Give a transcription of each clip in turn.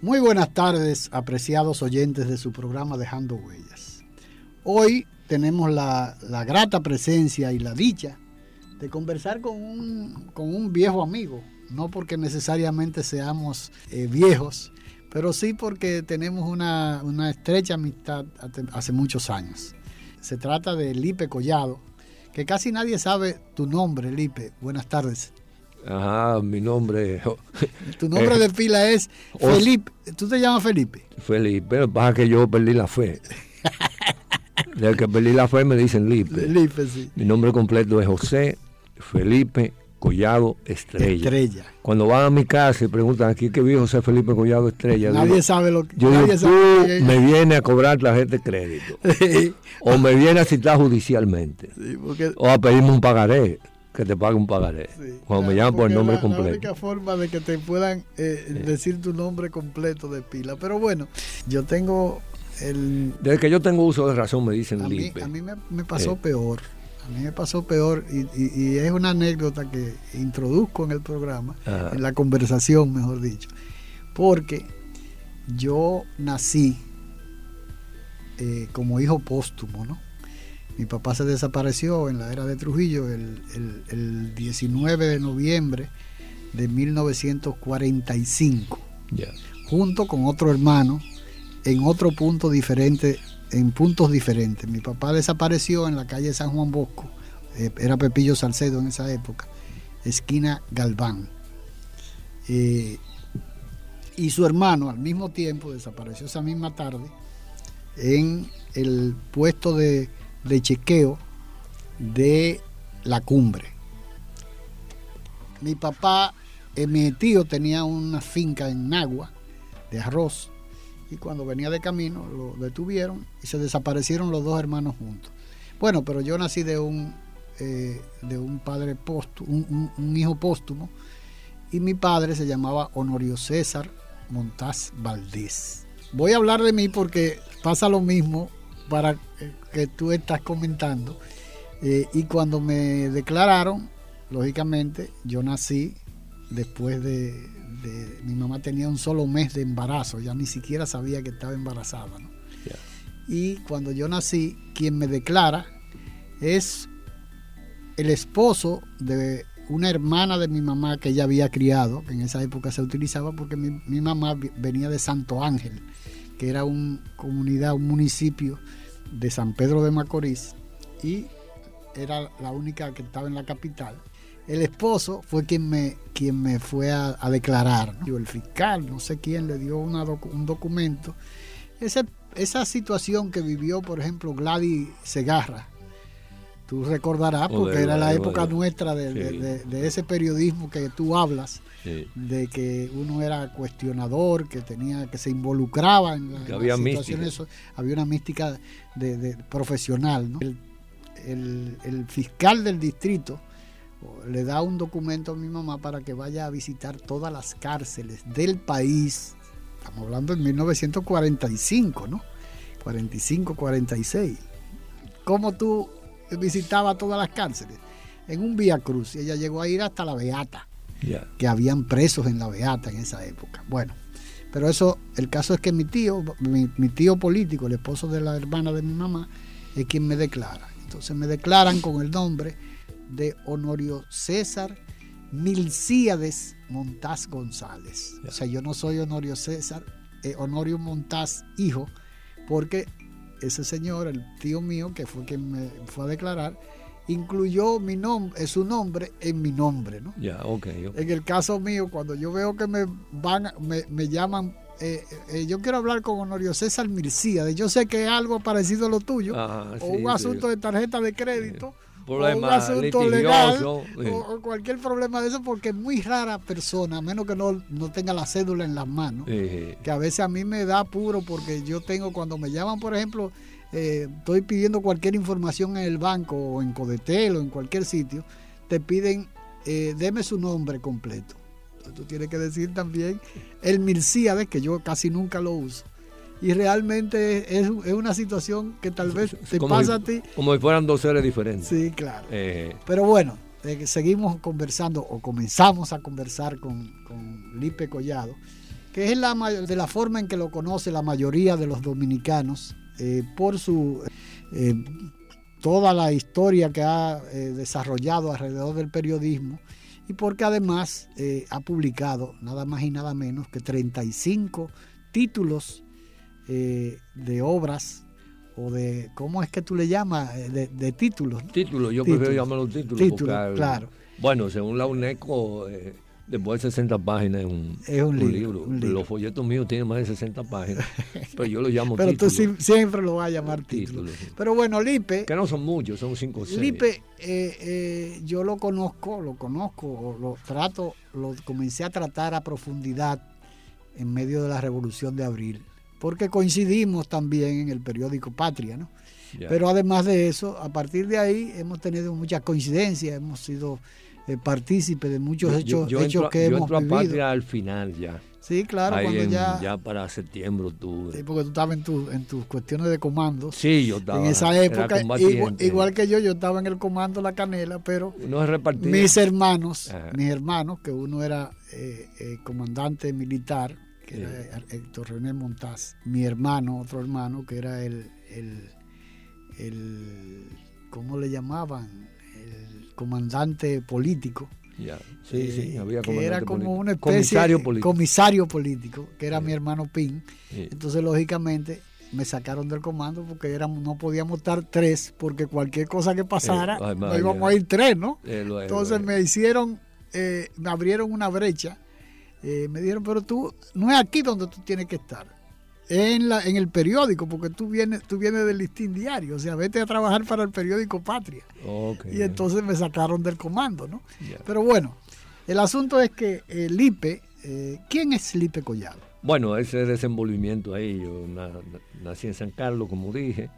Muy buenas tardes, apreciados oyentes de su programa Dejando Huellas. Hoy tenemos la, grata presencia y la dicha de conversar con un, viejo amigo, no porque necesariamente seamos eh, viejos, pero sí porque tenemos una, estrecha amistad hace muchos años. Se trata de Lipe Collado, que casi nadie sabe tu nombre, Lipe. Buenas tardes. Ajá, mi nombre. Tu nombre de pila es Felipe. ¿Tú te llamas Felipe? Felipe, pero pasa que yo perdí la fe. Desde que perdí la fe me dicen Lipe. Lipe, sí. Mi nombre completo es José Felipe Collado Estrella. Estrella. Cuando van a mi casa y preguntan aquí qué viejo José Felipe Collado Estrella. Nadie sabe lo que yo digo, tú me viene a cobrar tarjeta de crédito. O me viene a citar judicialmente. O a pedirme un pagaré que te pague un pagaré. cuando me llaman por el nombre completo. La única forma de que te puedan eh, decir tu nombre completo de pila. Pero bueno, yo tengo el... Desde que yo tengo uso de razón me dicen a Lipe. Mí, a mí me, pasó peor. A mí me pasó peor y, es una anécdota que introduzco en el programa, en la conversación, mejor dicho. Porque yo nací eh, como hijo póstumo, ¿no? Mi papá se desapareció en la era de Trujillo el, 19 de noviembre de 1945, junto con otro hermano en otro punto diferente, en puntos diferentes. Mi papá desapareció en la calle San Juan Bosco, eh, era Pepillo Salcedo en esa época, esquina Galván. Eh, y su hermano al mismo tiempo desapareció esa misma tarde en el puesto de de chequeo de la cumbre. Mi papá, eh, mi tío tenía una finca en Nagua de arroz y cuando venía de camino lo detuvieron y se desaparecieron los dos hermanos juntos. Bueno, pero yo nací de un, eh, de un padre póstumo, un, hijo póstumo y mi padre se llamaba Honorio César Montaz Valdés. Voy a hablar de mí porque pasa lo mismo para que tú estás comentando. Eh, y cuando me declararon, lógicamente, yo nací después de, Mi mamá tenía un solo mes de embarazo, ya ni siquiera sabía que estaba embarazada. Y cuando yo nací, quien me declara es el esposo de una hermana de mi mamá que ella había criado, que en esa época se utilizaba porque mi, mi mamá venía de Santo Ángel que era una comunidad, un municipio de San Pedro de Macorís y era la única que estaba en la capital. El esposo fue quien me, quien me fue a, declarar. El fiscal, no sé quién, le dio un documento. esa situación que vivió, por ejemplo, Gladys Segarra, Tú recordarás, porque era la época nuestra de, ese periodismo que tú hablas, de que uno era cuestionador, que tenía, que se involucraba en, la, había situaciones, había una mística de, profesional. El, fiscal del distrito le da un documento a mi mamá para que vaya a visitar todas las cárceles del país. Estamos hablando en 1945, ¿no? 45, 46. ¿Cómo tú visitaba todas las cárceles en un Vía Cruz y ella llegó a ir hasta la Beata, que habían presos en la Beata en esa época. Bueno, pero eso, el caso es que mi tío, mi, tío político, el esposo de la hermana de mi mamá, es quien me declara. Entonces me declaran con el nombre de Honorio César Milcíades Montaz González. O sea, yo no soy Honorio César, eh, Honorio Montaz hijo, porque ese señor, el tío mío, que fue quien me fue a declarar, incluyó mi nombre, su nombre en mi nombre, ¿no? Ya, okay, En el caso mío, cuando yo veo que me van, me, llaman, eh, eh, yo quiero hablar con Honorio César Mircía, yo sé que es algo parecido a lo tuyo, ah, o un asunto de tarjeta de crédito un asunto legal o, cualquier problema de eso, porque es muy rara persona, a menos que no, tenga la cédula en las manos, que a veces a mí me da apuro porque yo tengo, cuando me llaman, por ejemplo, eh, estoy pidiendo cualquier información en el banco o en Codetel o en cualquier sitio, te piden, eh, deme su nombre completo. Entonces tú tienes que decir también el Mircíades, que yo casi nunca lo uso y realmente es, una situación que tal vez te pasa a ti. Como si fueran dos seres diferentes. Sí, claro. Eh. Pero bueno, seguimos conversando o comenzamos a conversar con, con Lipe Collado, que es la, de la forma en que lo conoce la mayoría de los dominicanos, eh, por su eh, toda la historia que ha eh, desarrollado alrededor del periodismo y porque además ha publicado nada más y nada menos que 35 títulos de obras o de, ¿cómo es que tú le llamas? De, títulos. Títulos, yo prefiero llamarlo títulos. Títulos, claro. Bueno, según la UNESCO Después de 60 páginas es un, libro. Los folletos míos tienen más de 60 páginas. pero yo lo llamo Pero tú siempre lo vas a llamar título. Pero bueno, Lipe. Que no son muchos, son 5 o 6. Lipe, eh, eh, yo lo conozco, lo conozco, lo trato, lo comencé a tratar a profundidad en medio de la Revolución de Abril. Porque coincidimos también en el periódico Patria, ¿no? Pero además de eso, a partir de ahí hemos tenido muchas coincidencias, hemos sido eh, partícipe de muchos hechos, hechos que hemos vivido. a Patria al final ya. Sí, claro, cuando ya... Ya para septiembre, octubre. Sí, porque tú estabas en, tu, en tus cuestiones de comando. Sí, yo estaba. En esa época, igual, que yo, yo estaba en el comando La Canela, pero no mis hermanos, mis hermanos, que uno era eh, eh, comandante militar, que era Héctor René Montaz, mi hermano, otro hermano, que era el, el, el ¿cómo le llamaban? comandante político. Sí, sí, eh, había que era como una especie comisario político. comisario político, que era mi hermano Pin. Entonces, lógicamente, me sacaron del comando porque éramos, no podíamos estar tres, porque cualquier cosa que pasara, no íbamos a ir tres, ¿no? Entonces me hicieron, eh, me abrieron una brecha, eh, me dijeron, pero tú, no es aquí donde tú tienes que estar en, la, en el periódico, porque tú vienes, tú vienes del listín diario, o sea, vete a trabajar para el periódico Patria. y entonces me sacaron del comando, ¿no? Pero bueno, el asunto es que el Lipe, eh, ¿quién es Lipe Collado? Bueno, ese desenvolvimiento ahí, yo nací en San Carlos, como dije,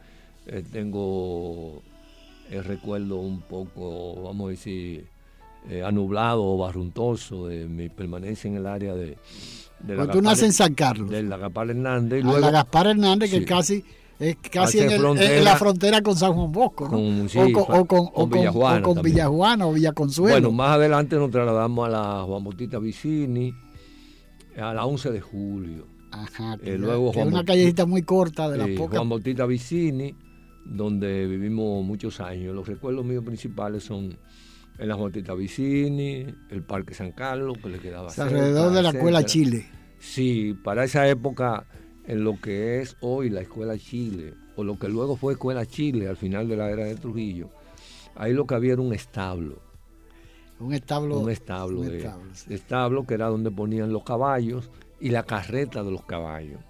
eh, tengo el recuerdo un poco, vamos a decir, eh, anublado o barruntoso de mi permanencia en el área de de tú naces en San Carlos. De la Gaspar Hernández. Y luego, la Gaspar Hernández, que casi es casi en, la frontera con San Juan Bosco, ¿no? o, con, o, con, Villajuana, o con Villajuana o Villaconsuelo. Bueno, más adelante nos trasladamos a la Juan Bautista Vicini, a la 11 de julio. Ajá, eh, luego que una callecita muy corta de la poca. Juan Bautista Vicini, donde vivimos muchos años. Los recuerdos míos principales son en la Bautista Vicini, el Parque San Carlos, que le quedaba Alrededor de la Escuela Chile. Sí, para esa época, en lo que es hoy la Escuela Chile, o lo que luego fue Escuela Chile al final de la era de Trujillo, ahí lo que había era un establo. Un establo. Un establo. establo, que era donde ponían los caballos y la carreta de los caballos.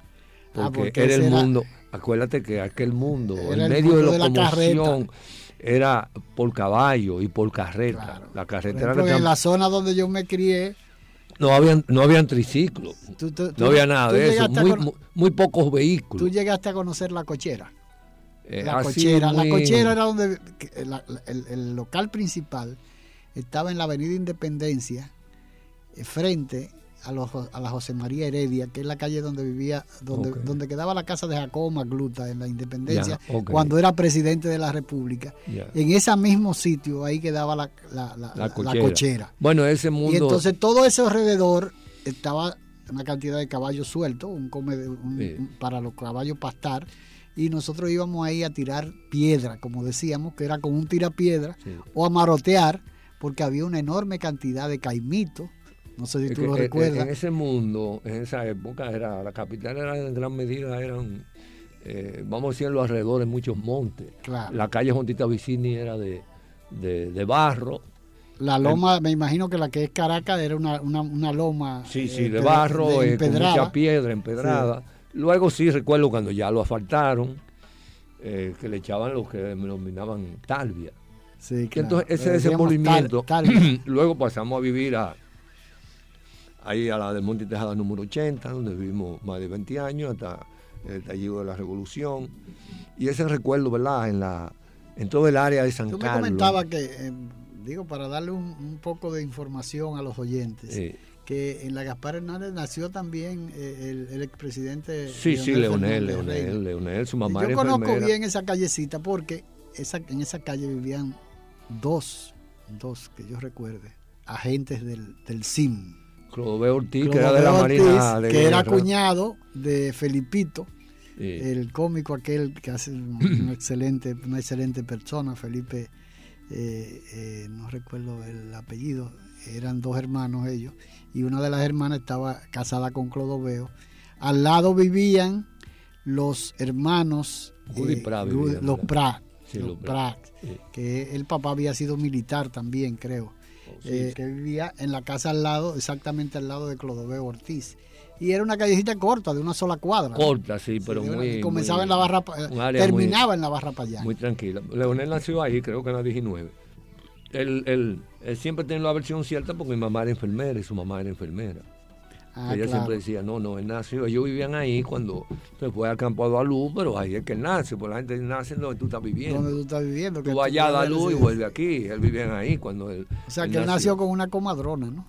Ah, porque, era el mundo, acuérdate que aquel mundo, en medio de, la locomoción, era por caballo y por carreta. La carretera en la zona donde yo me crié, no habían, no habían triciclos, no había nada de eso, muy, pocos vehículos. ¿Tú llegaste a conocer la cochera? Eh, la cochera, la cochera era donde el, local principal estaba en la Avenida Independencia, eh, frente a, los, a la José María Heredia, que es la calle donde vivía, donde, donde quedaba la casa de Jacobo Magluta en la Independencia, cuando era presidente de la República. En ese mismo sitio, ahí quedaba la, la, cochera. Bueno, ese mundo... Y entonces todo ese alrededor estaba una cantidad de caballos sueltos, un come para los caballos pastar, y nosotros íbamos ahí a tirar piedra, como decíamos, que era con un tirapiedra, o a marotear, porque había una enorme cantidad de caimitos no sé si tú lo recuerdas. En ese mundo, en esa época, era la capital era en gran medida, eran, eh, vamos a decir, en los alrededores muchos montes. La calle Jontita Vicini era de, barro. La loma, me imagino que la que es Caracas era una, loma. Sí, sí, eh, de barro, eh, con mucha piedra empedrada. Luego sí recuerdo cuando ya lo asfaltaron, que le echaban lo que denominaban talvia. Sí, Entonces ese desenvolvimiento, luego pasamos a vivir a, ahí a la del Monte Tejada número 80, donde vivimos más de 20 años, hasta el estallido de la Revolución. Y ese recuerdo, ¿verdad? En, la, en todo el área de San Carlos. Tú comentaba que, eh, digo, para darle un, poco de información a los oyentes, que en la Gaspar Hernández nació también eh, el, expresidente. Sí, sí, Leonel, Leonel, Leonel, su mamá Yo conozco bien esa callecita porque esa, en esa calle vivían dos, dos que yo recuerde, agentes del, del CIM Clodoveo Ortiz, que era de la Marina. que era cuñado de Felipito, el cómico aquel que hace una excelente, una excelente persona, Felipe, eh, eh, no recuerdo el apellido, eran dos hermanos ellos, y una de las hermanas estaba casada con Clodoveo. Al lado vivían los hermanos, eh, los Prat, los Prat, que el papá había sido militar también, creo. Eh, que vivía en la casa al lado, exactamente al lado de Clodoveo Ortiz. Y era una callecita corta, de una sola cuadra. Corta, sí, pero muy. Comenzaba en la barra, terminaba en la barra para allá. Muy tranquila. Leonel nació ahí, creo que en la 19. Él, él, él siempre tiene la versión cierta porque mi mamá era enfermera y su mamá era enfermera. Ah, ella siempre decía, no, no, él nació, ellos vivían ahí cuando se fue al campo a luz, pero ahí es que él nace, porque la gente nace donde tú estás viviendo. Donde tú estás viviendo. tú allá a dar luz y vuelve aquí, él vivía ahí cuando él O sea, que él nació. con una comadrona, ¿no?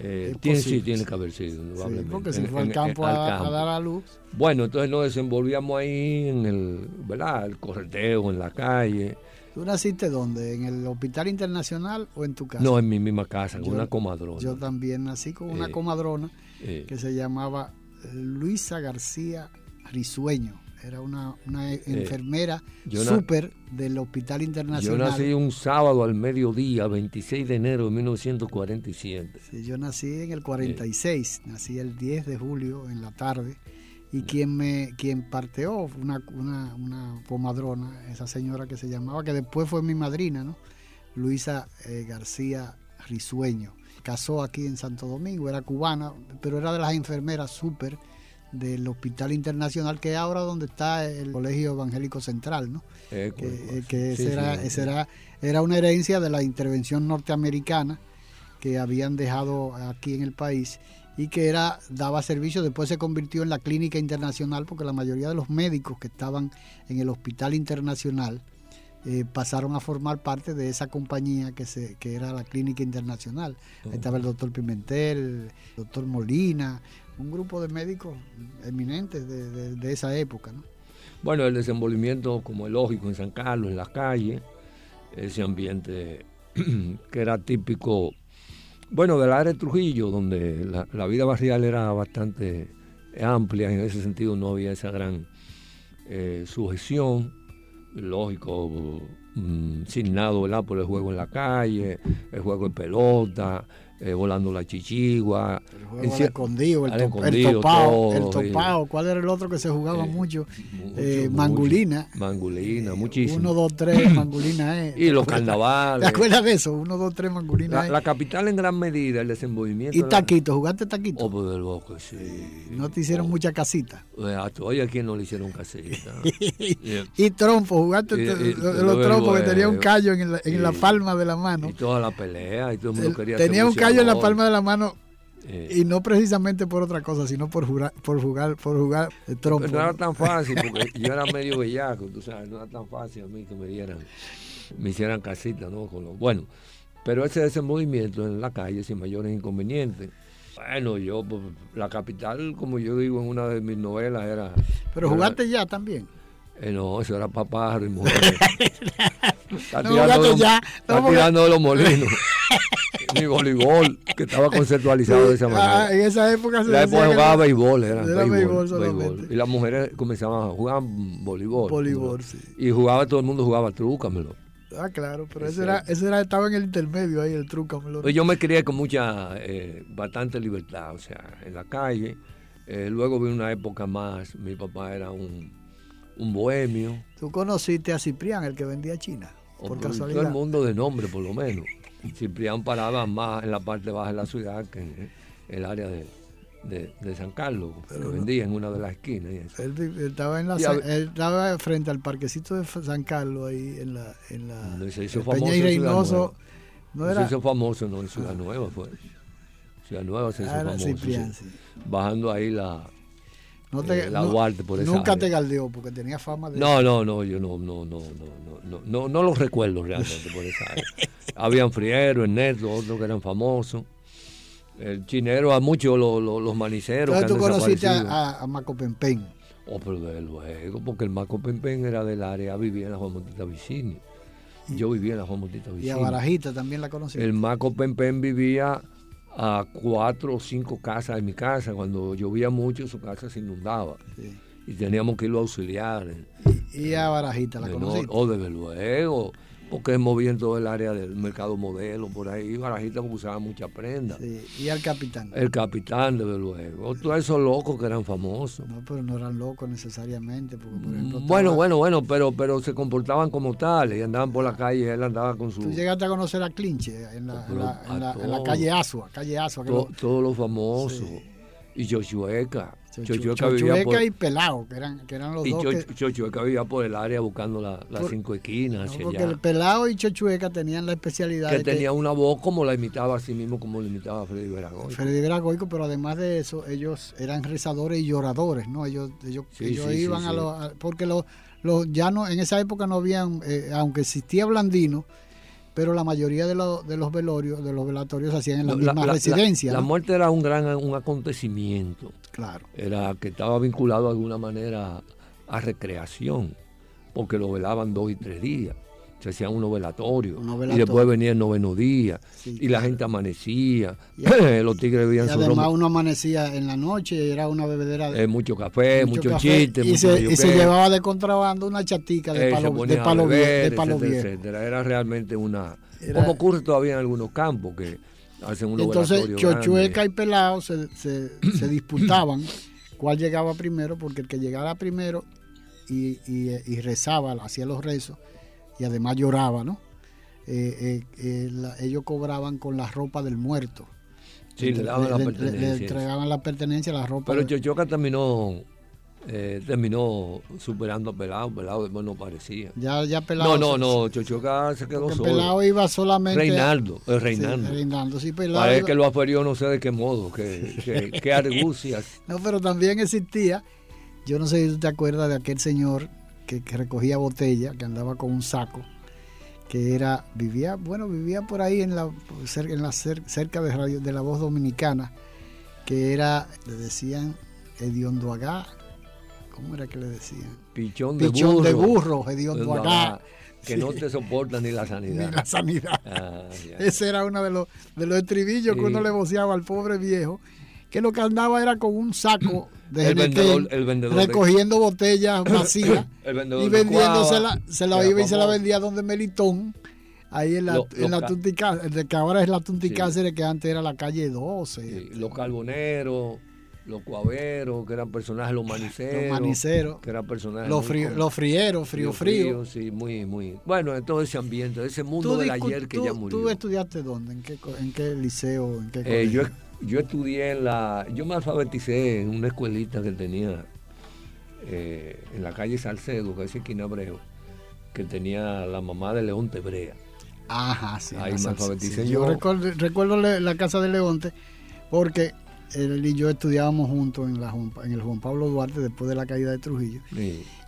Eh, tiene, sí, tiene que haber sido, sí, porque se fue al campo, a, dar a luz. Bueno, entonces nos desenvolvíamos ahí en el, ¿verdad? El correteo, en la calle. ¿Tú naciste dónde? ¿En el Hospital Internacional o en tu casa? No, en mi misma casa, con una comadrona. Yo también nací con una eh, comadrona eh. que se llamaba Luisa García Risueño. Era una, eh, enfermera súper del Hospital Internacional. Yo nací un sábado al mediodía, 26 de enero de 1947. Sí, yo nací en el 46, nací el 10 de julio en la tarde y quien me quien parteó una, una, una pomadrona, esa señora que se llamaba, que después fue mi madrina, ¿no? Luisa eh, García Risueño. Casó aquí en Santo Domingo, era cubana, pero era de las enfermeras súper del Hospital Internacional, que es ahora donde está el Colegio Evangélico Central, ¿no? Eh, que, que era, era una herencia de la intervención norteamericana que habían dejado aquí en el país y que era daba servicio, después se convirtió en la clínica internacional porque la mayoría de los médicos que estaban en el hospital internacional eh, pasaron a formar parte de esa compañía que, se, que era la clínica internacional. Ahí estaba el doctor Pimentel, el doctor Molina, un grupo de médicos eminentes de, esa época. Bueno, el desenvolvimiento como es lógico en San Carlos, en las calles, ese ambiente que era típico bueno, del área de Trujillo, donde la, vida barrial era bastante amplia, en ese sentido no había esa gran eh, sujeción, lógico, mm, nada, ¿verdad? Por el juego en la calle, el juego de pelota, eh, volando la chichigua. El juego escondido, el, topado, el topao. ¿Cuál era el otro que se jugaba eh, mucho? eh, mangulina. mangulina, muchísimo. Uno, dos, tres, mangulina es. y los carnavales. ¿Te acuerdas de eso? Uno, dos, tres, mangulina la, la capital en gran medida, el desenvolvimiento. ¿Y taquito? ¿Jugaste taquito? Oh, pues del bosque, sí. ¿No te hicieron oh. mucha casita? Oye, ¿a quién no le hicieron casita? y trompo, ¿jugaste los trompos que tenía un callo en, la, en la palma de la mano? Y toda la pelea, y todo el mundo quería Tenía un callo en la palma de la mano eh. y no precisamente por otra cosa, sino por jugar, por jugar, por jugar el trompo. no era tan fácil, porque yo era medio bellaco, tú sabes, no era tan fácil a mí que me dieran, me hicieran casita, ¿no? Con bueno, pero ese desenvolvimiento en la calle sin mayores inconvenientes. Bueno, yo, pues, la capital, como yo digo en una de mis novelas, era. Pero jugaste ya también. Eh, no, eso era papá y mujer. está tirando, ya, está tirando de los molinos. Mi voleibol, que estaba conceptualizado de esa manera. Ah, en esa época se La época jugaba béisbol, era, era béisbol, Y las mujeres comenzaban a jugar voleibol. Voleibol, sí. Y jugaba, todo el mundo jugaba trúcamelo. Ah, claro, pero ese era, ese era, estaba en el intermedio ahí, el trúcamelo. Pues yo me crié con mucha, eh, bastante libertad, o sea, en la calle. Eh, luego vi una época más, mi papá era un un bohemio. ¿Tú conociste a Ciprián, el que vendía China? Por casualidad. Todo el mundo de nombre, por lo menos. Ciprián paraba más en la parte baja de la ciudad que en el área de, San Carlos, que vendía en una de las esquinas. Él, estaba en la, él estaba frente al parquecito de San Carlos, ahí en la. En la se hizo famoso. En Reynoso, no era... Se hizo famoso, no, en Ciudad Nueva fue. Ciudad Nueva se hizo ah, famoso. Ciprián, sí. Bajando ahí la, no te, eh, la por esa Nunca te galdeó porque tenía fama de. No, no, no, yo no, no, no, no, no, no, no, lo recuerdo realmente por esa área. Habían Friero, Ernesto, otros que eran famosos. El chinero, a muchos los, los, maniceros. Entonces tú conociste a, a, Maco Pempen. Oh, pero desde luego, porque el Maco Pempen era del área, vivía en la Juan Montita Vicini. Yo vivía en la Juan Montita Vicini. Y a Barajita también la conocí. El Maco Pempen vivía a cuatro o cinco casas de mi casa. Cuando llovía mucho, su casa se inundaba. Y teníamos que irlo a auxiliar. ¿Y, a Barajita la conociste? O desde luego porque es moviendo el área del mercado modelo, por ahí, Barajita usaba mucha prenda. Sí. ¿Y al capitán? El capitán, desde luego. Todos esos locos que eran famosos. No, pero no eran locos necesariamente. Porque, por ejemplo, bueno, bueno, bueno, pero, pero se comportaban como tales y andaban por la calle, él andaba con su... ¿Tú llegaste a conocer a Clinche en la, en la, calle Asua? Calle Asua Todos los famosos. Y Jochueca. Chochueca y Pelao, que eran, que eran los y dos. Y Chochueca vivía por el área buscando las cinco esquinas. porque el Pelao y Chochueca tenían la especialidad. Que tenía una voz como la imitaba a sí mismo, como la imitaba Freddy Veragoico. Freddy Veragoico, pero además de eso, ellos eran rezadores y lloradores, ¿no? Ellos, ellos, ellos iban a los. Porque los, los, ya no, en esa época no habían, eh, aunque existía Blandino pero la mayoría de, de los velorios, de los velatorios se hacían en la, misma residencia. La, muerte era un gran un acontecimiento. Claro. Era que estaba vinculado de alguna manera a recreación, porque lo velaban dos y tres días se hacían unos velatorios. y después venía el noveno día. Y la gente amanecía. los tigres vivían y además uno amanecía en la noche, era una bebedera de mucho café, mucho, chistes. Y, se, y se, llevaba de contrabando una chatica de palo, de palo, de Era realmente una... como ocurre todavía en algunos campos que hacen unos Entonces, Chochueca y Pelao se, se, se disputaban cuál llegaba primero, porque el que llegara primero y, y rezaba, hacía los rezos, y además lloraba, ¿no? Eh, eh, eh, ellos cobraban con la ropa del muerto. Sí, le, daban la pertenencia. Le, entregaban la pertenencia, la ropa. Pero Chochoca terminó terminó superando a Pelado, Pelado después no parecía. Ya, ya Pelado. No, no, no, Chochoca se quedó solo. Pelado iba solamente. Reinaldo, Reinaldo. Sí, Reinaldo, sí, Pelado. Parece que lo aferió no sé de qué modo, qué, qué, argucias. no, pero también existía, yo no sé si tú te acuerdas de aquel señor que, recogía botella, que andaba con un saco, que era, vivía, bueno, vivía por ahí en la, en la cerca de, radio, de la voz dominicana, que era, le decían Hediondoagá, ¿cómo era que le decían? Pichón de Pichón burro. de burro, Hediondoagá. Que no te soporta ni la sanidad. Ni la sanidad. Ah, Ese era uno de los, de los estribillos que uno le voceaba al pobre viejo, que lo que andaba era con un saco de el vendedor, recogiendo botellas vacías y vendiéndosela, se la iba y se la vendía donde Melitón, ahí en la, en la que ahora es la Tunticáceres, que antes era la calle 12. los carboneros, los cuaveros, que eran personajes, los maniceros. Los maniceros. Que eran personajes. Los, los frieros, frío, frío, Sí, muy, muy. Bueno, en todo ese ambiente, ese mundo del ayer que ya murió. ¿Tú estudiaste dónde? ¿En qué, en qué liceo? ¿En qué eh, yo yo estudié en la, yo me alfabeticé en una escuelita que tenía eh, en la calle Salcedo, que es esquina Abreu, que tenía la mamá de Leonte Brea. Ajá, sí. Ahí me alfabeticé yo. recuerdo, la casa de Leonte porque él y yo estudiábamos juntos en, la, en el Juan Pablo Duarte después de la caída de Trujillo.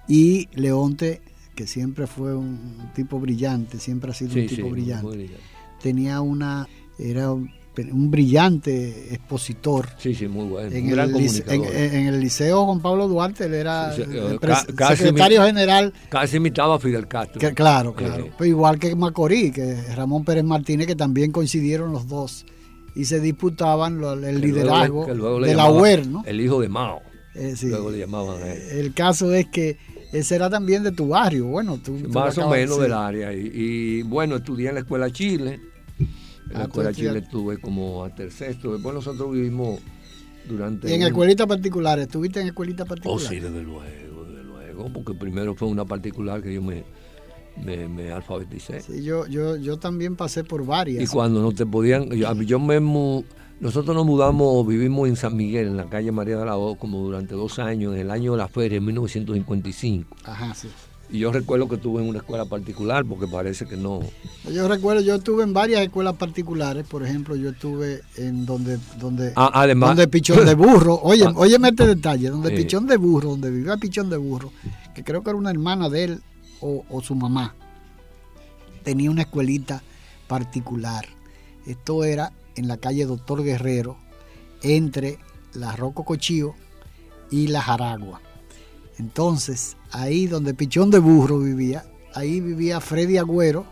Y Leonte, que siempre fue un tipo brillante, siempre ha sido un tipo brillante, tenía una, era un brillante expositor. Sí, sí, muy bueno. En, el, liceo Juan Pablo Duarte, él era el secretario general. Casi imitaba a Fidel Castro. claro, claro. Pues igual que Macorís, que Ramón Pérez Martínez, que también coincidieron los dos. Y se disputaban el liderazgo de la UER, ¿no? El hijo de Mao. Eh, luego le llamaban El caso es que ese era también de tu barrio, bueno, tú, más o menos del área. Y, y, bueno, estudié en la escuela Chile en la ah, escuela Chile estuve como a tercer, Después nosotros vivimos durante. ¿Y en escuelitas particulares? ¿Estuviste en escuelitas particulares? Oh, sí, desde luego, desde luego. Porque primero fue una particular que yo me, me, alfabeticé. Sí, yo, yo, yo también pasé por varias. Y cuando no te podían. Yo, yo mismo. Nosotros nos mudamos, vivimos en San Miguel, en la calle María de la O, como durante dos años, en el año de la feria, en 1955. Ajá, sí. Y yo recuerdo que estuve en una escuela particular porque parece que no. Yo recuerdo, yo estuve en varias escuelas particulares, por ejemplo, yo estuve en donde donde ah, además, donde Pichón de Burro, oye, ah, oye este detalle, donde Pichón de Burro, donde vivía Pichón de Burro, que creo que era una hermana de él o, o su mamá, tenía una escuelita particular. Esto era en la calle Doctor Guerrero, entre la Roco Cochío y la Jaragua. Entonces, ahí donde Pichón de Burro vivía, ahí vivía Freddy Agüero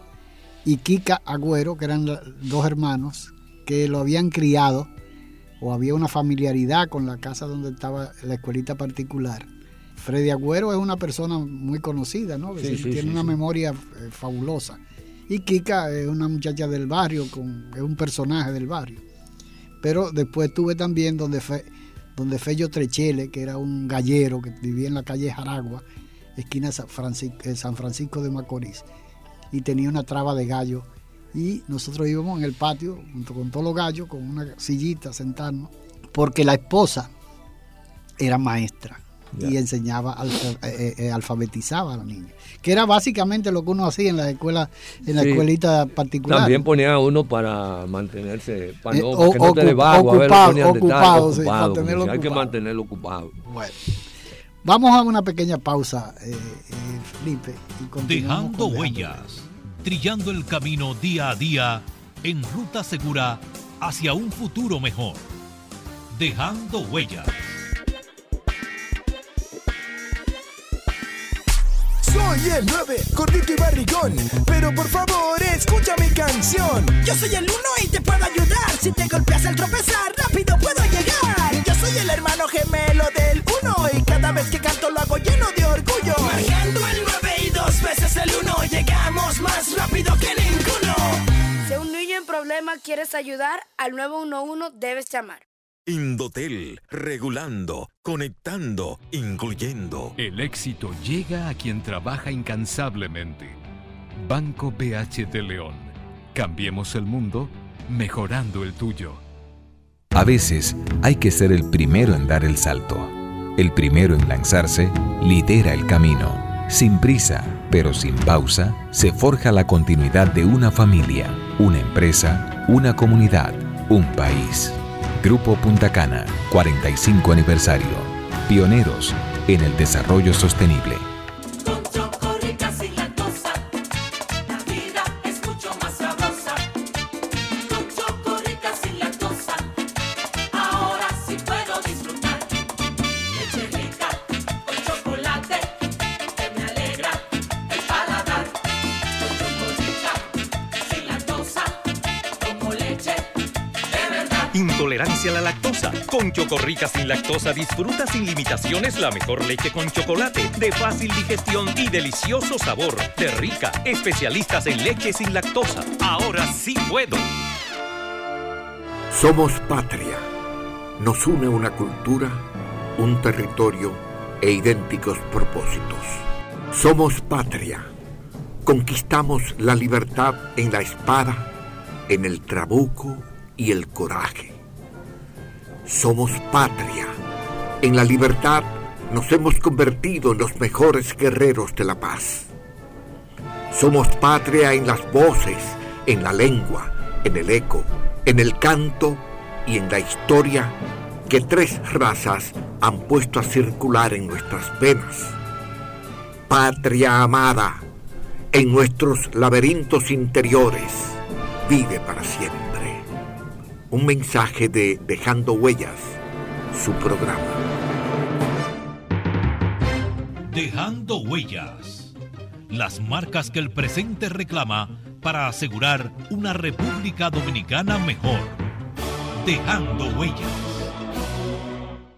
y Kika Agüero, que eran dos hermanos que lo habían criado o había una familiaridad con la casa donde estaba la escuelita particular. Freddy Agüero es una persona muy conocida, ¿no? tiene una memoria eh, fabulosa. Y Kika es una muchacha del barrio, con, es un personaje del barrio. Pero después tuve también donde, fue donde Fello Trechele, que era un gallero que vivía en la calle Jaragua, esquina San Francisco, eh, San Francisco de Macorís, y tenía una traba de gallo. Y nosotros íbamos en el patio, junto con todos los gallos, con una sillita, sentarnos, porque la esposa era maestra y enseñaba, eh, eh, eh, alfabetizaba a los niños. Que era básicamente lo que uno hacía en la escuela, en la escuelita particular. También ponía a uno para mantenerse, para no, no te ocupado, ocupado, sí, hay que mantenerlo ocupado. Bueno. Vamos a una pequeña pausa, Felipe. Dejando huellas, trillando el camino día a día en ruta segura hacia un futuro mejor. Dejando huellas. Soy el 9, gordito y barrigón. Pero por favor, escucha mi canción. Yo soy el 1 y te puedo ayudar. Si te golpeas al tropezar, rápido puedo llegar. Yo soy el hermano gemelo del 1 y cada vez que canto lo hago lleno de orgullo. Marcando el 9 y dos veces el 1, llegamos más rápido que ninguno. Si un niño en problema quieres ayudar, al 911 debes llamar. Indotel, regulando, conectando, incluyendo. El éxito llega a quien trabaja incansablemente. Banco BH de León. Cambiemos el mundo, mejorando el tuyo. A veces hay que ser el primero en dar el salto. El primero en lanzarse lidera el camino. Sin prisa, pero sin pausa, se forja la continuidad de una familia, una empresa, una comunidad, un país. Grupo Punta Cana, 45 aniversario. Pioneros en el desarrollo sostenible. A la lactosa. Con Chocorrica sin lactosa disfruta sin limitaciones la mejor leche con chocolate, de fácil digestión y delicioso sabor. De Rica, especialistas en leche sin lactosa. Ahora sí puedo. Somos patria. Nos une una cultura, un territorio e idénticos propósitos. Somos patria. Conquistamos la libertad en la espada, en el trabuco y el coraje. Somos patria. En la libertad nos hemos convertido en los mejores guerreros de la paz. Somos patria en las voces, en la lengua, en el eco, en el canto y en la historia que tres razas han puesto a circular en nuestras venas. Patria amada, en nuestros laberintos interiores, vive para siempre un mensaje de Dejando Huellas, su programa. Dejando Huellas, las marcas que el presente reclama para asegurar una República Dominicana mejor. Dejando Huellas.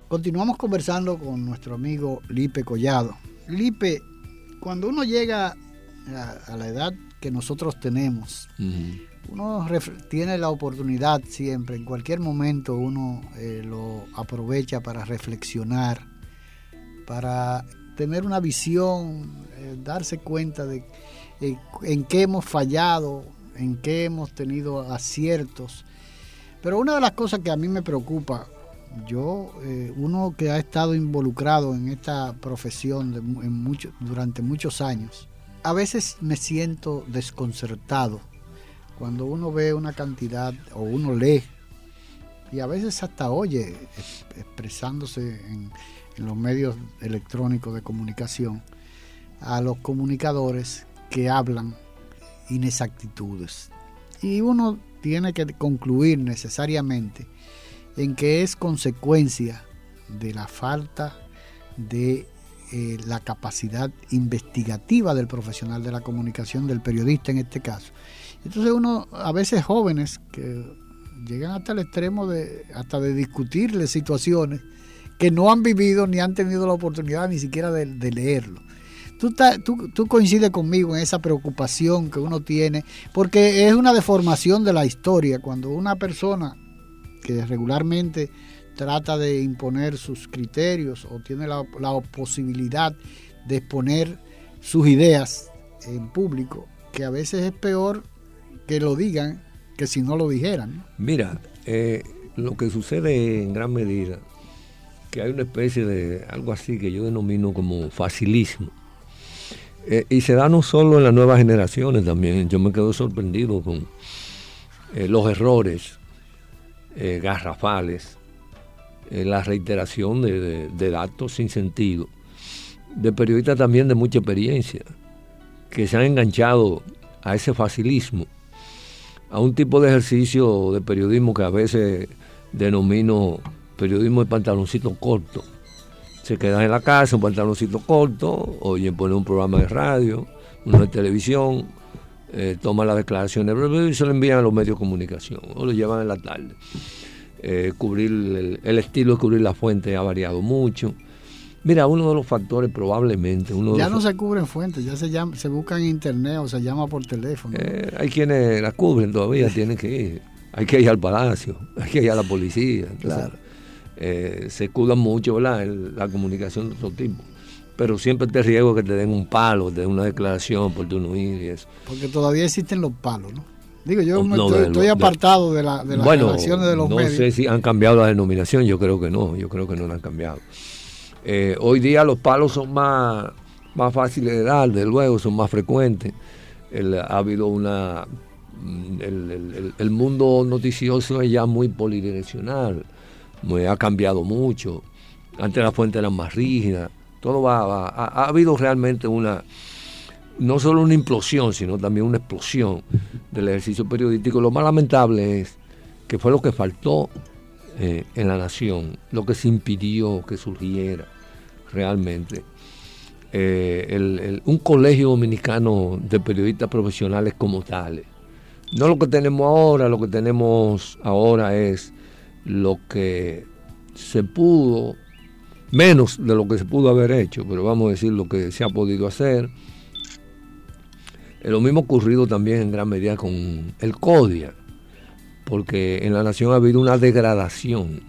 Continuamos conversando con nuestro amigo Lipe Collado. Lipe, cuando uno llega a, la edad que nosotros tenemos, uno tiene la oportunidad siempre, en cualquier momento uno eh, lo aprovecha para reflexionar, para tener una visión, eh, darse cuenta de eh, en qué hemos fallado, en qué hemos tenido aciertos. Pero una de las cosas que a mí me preocupa, yo, uno que ha estado involucrado en esta profesión durante muchos años, a veces me siento desconcertado cuando uno ve una cantidad o uno lee y a veces hasta oye expresándose en, los medios electrónicos de comunicación a los comunicadores que hablan inexactitudes. Y uno tiene que concluir necesariamente en que es consecuencia de la falta de eh, la capacidad investigativa del profesional de la comunicación, del periodista en este caso, entonces uno, a veces jóvenes que llegan hasta el extremo de hasta de discutirle situaciones que no han vivido ni han tenido la oportunidad ni siquiera de, leerlo. Tú, tú, tú, coincides conmigo en esa preocupación que uno tiene, porque es una deformación de la historia. Cuando una persona que regularmente trata de imponer sus criterios o tiene la, la posibilidad de exponer sus ideas en público, que a veces es peor que lo digan que si no lo dijeran. Mira, eh, lo que sucede en gran medida, que hay una especie de algo así que yo denomino como facilismo. Eh, y se da no solo en las nuevas generaciones también, yo me quedo sorprendido con eh, los errores garrafales, la reiteración de datos sin sentido, de periodistas también de mucha experiencia que se han enganchado a ese facilismo, a un tipo de ejercicio de periodismo que a veces denomino periodismo de pantaloncito corto. Se quedan en la casa, un pantaloncito corto, oyen poner un programa de radio, uno de televisión, eh, toman las declaraciones y se lo envían a los medios de comunicación o lo llevan en la tarde. Eh, cubrir el, el, estilo de cubrir la fuente ha variado mucho. Mira, uno de los factores probablemente... Uno ya no se cubren fuentes, ya se, llama, se busca en internet o se llama por teléfono. Eh, hay quienes la cubren todavía, tienen que ir. Hay que ir al palacio, hay que ir a la policía. Claro. Eh, se cuidan mucho ¿verdad? la comunicación de otro tipo. Pero siempre te riesgo que te den un palo, te den una declaración por tu no ir y eso. Porque todavía existen los palos, ¿no? Digo, yo estoy, apartado de, la, de las bueno, de los medios. No sé si han cambiado la denominación, yo creo que no, yo creo que no la han cambiado. Eh, hoy día los palos son más, más fáciles de dar, de luego, son más frecuentes. ha habido una. Mm, el, mundo noticioso es ya muy polidireccional, ha cambiado mucho. Antes la fuente era más rígida, todo va, ha, habido realmente una, no solo una implosión, sino también una explosión del ejercicio periodístico. Lo más lamentable es que fue lo que faltó eh, en la nación, lo que se impidió que surgiera realmente. Eh, un colegio dominicano de periodistas profesionales como tales. No lo que tenemos ahora, lo que tenemos ahora es lo que se pudo, menos de lo que se pudo haber hecho, pero vamos a decir lo que se ha podido hacer. Lo mismo ocurrido también en gran medida con el CODIA porque en la nación ha habido una degradación.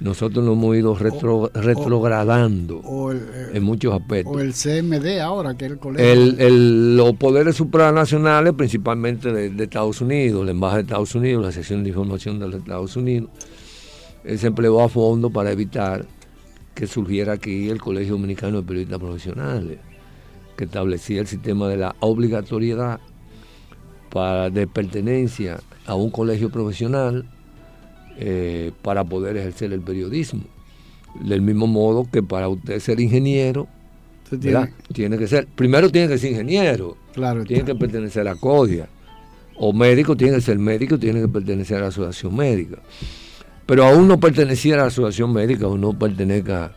Nosotros nos hemos ido retrogradando eh, en muchos aspectos. O el CMD ahora, que es el colegio. los poderes supranacionales, principalmente de, Estados Unidos, la Embajada de Estados Unidos, la sección de información de los Estados Unidos, se empleó a fondo para evitar que surgiera aquí el Colegio Dominicano de Periodistas Profesionales, que establecía el sistema de la obligatoriedad para, de pertenencia a un colegio profesional eh, para poder ejercer el periodismo. Del mismo modo que para usted ser ingeniero, tiene, que ser, primero tiene que ser ingeniero, claro, tiene que pertenecer a CODIA, o médico tiene que ser médico, tiene que pertenecer a la asociación médica. Pero aún no perteneciera a la asociación médica o no pertenezca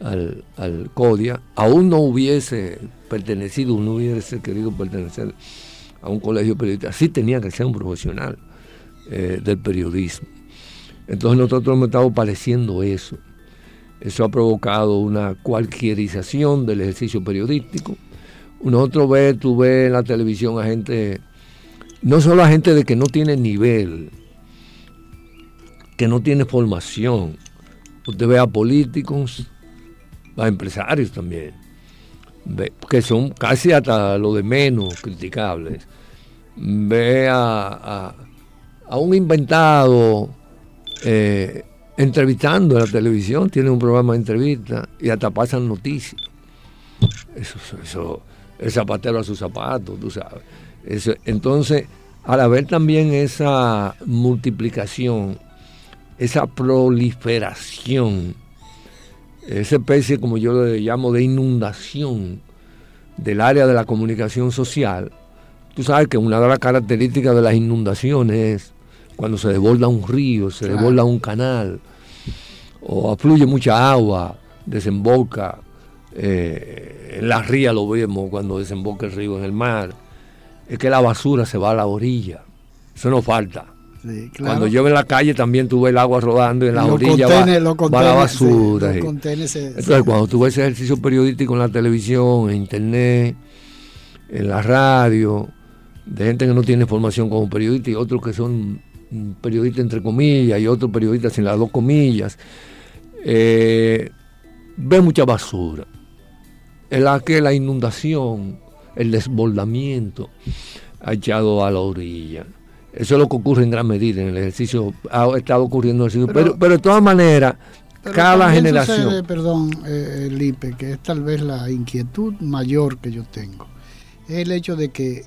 al, al CODIA, aún no hubiese pertenecido, no hubiese querido pertenecer a un colegio periodista, sí tenía que ser un profesional eh, del periodismo. Entonces nosotros hemos estado padeciendo eso. Eso ha provocado una cualquierización del ejercicio periodístico. Nosotros ve, tú ves en la televisión a gente, no solo a gente de que no tiene nivel, que no tiene formación. Usted ve a políticos, a empresarios también, que son casi hasta lo de menos criticables ve a, un inventado eh, entrevistando en la televisión, tiene un programa de entrevista y hasta pasan noticias. Eso, eso, el zapatero a sus zapatos, tú sabes. entonces, al haber también esa multiplicación, esa proliferación, esa especie, como yo le llamo, de inundación del área de la comunicación social, Tú sabes que una de las características de las inundaciones es cuando se desborda un río, se desborda un canal, o afluye mucha agua, desemboca, eh, en la ría lo vemos cuando desemboca el río en el mar, es que la basura se va a la orilla. Eso no falta. Cuando llueve en la calle también tuve el agua rodando y en la orilla va, la basura. Entonces, cuando tuve ese ejercicio periodístico en la televisión, en internet, en la radio, de gente que no tiene formación como periodista y otros que son periodistas entre comillas y otros periodistas sin las dos comillas, eh, ve mucha basura. En la que la inundación, el desbordamiento ha echado a la orilla. Eso es lo que ocurre en gran medida en el ejercicio, ha estado ocurriendo en pero, pero, de todas maneras, cada generación. perdón, eh, Lipe, que es tal vez la inquietud mayor que yo tengo, es el hecho de que,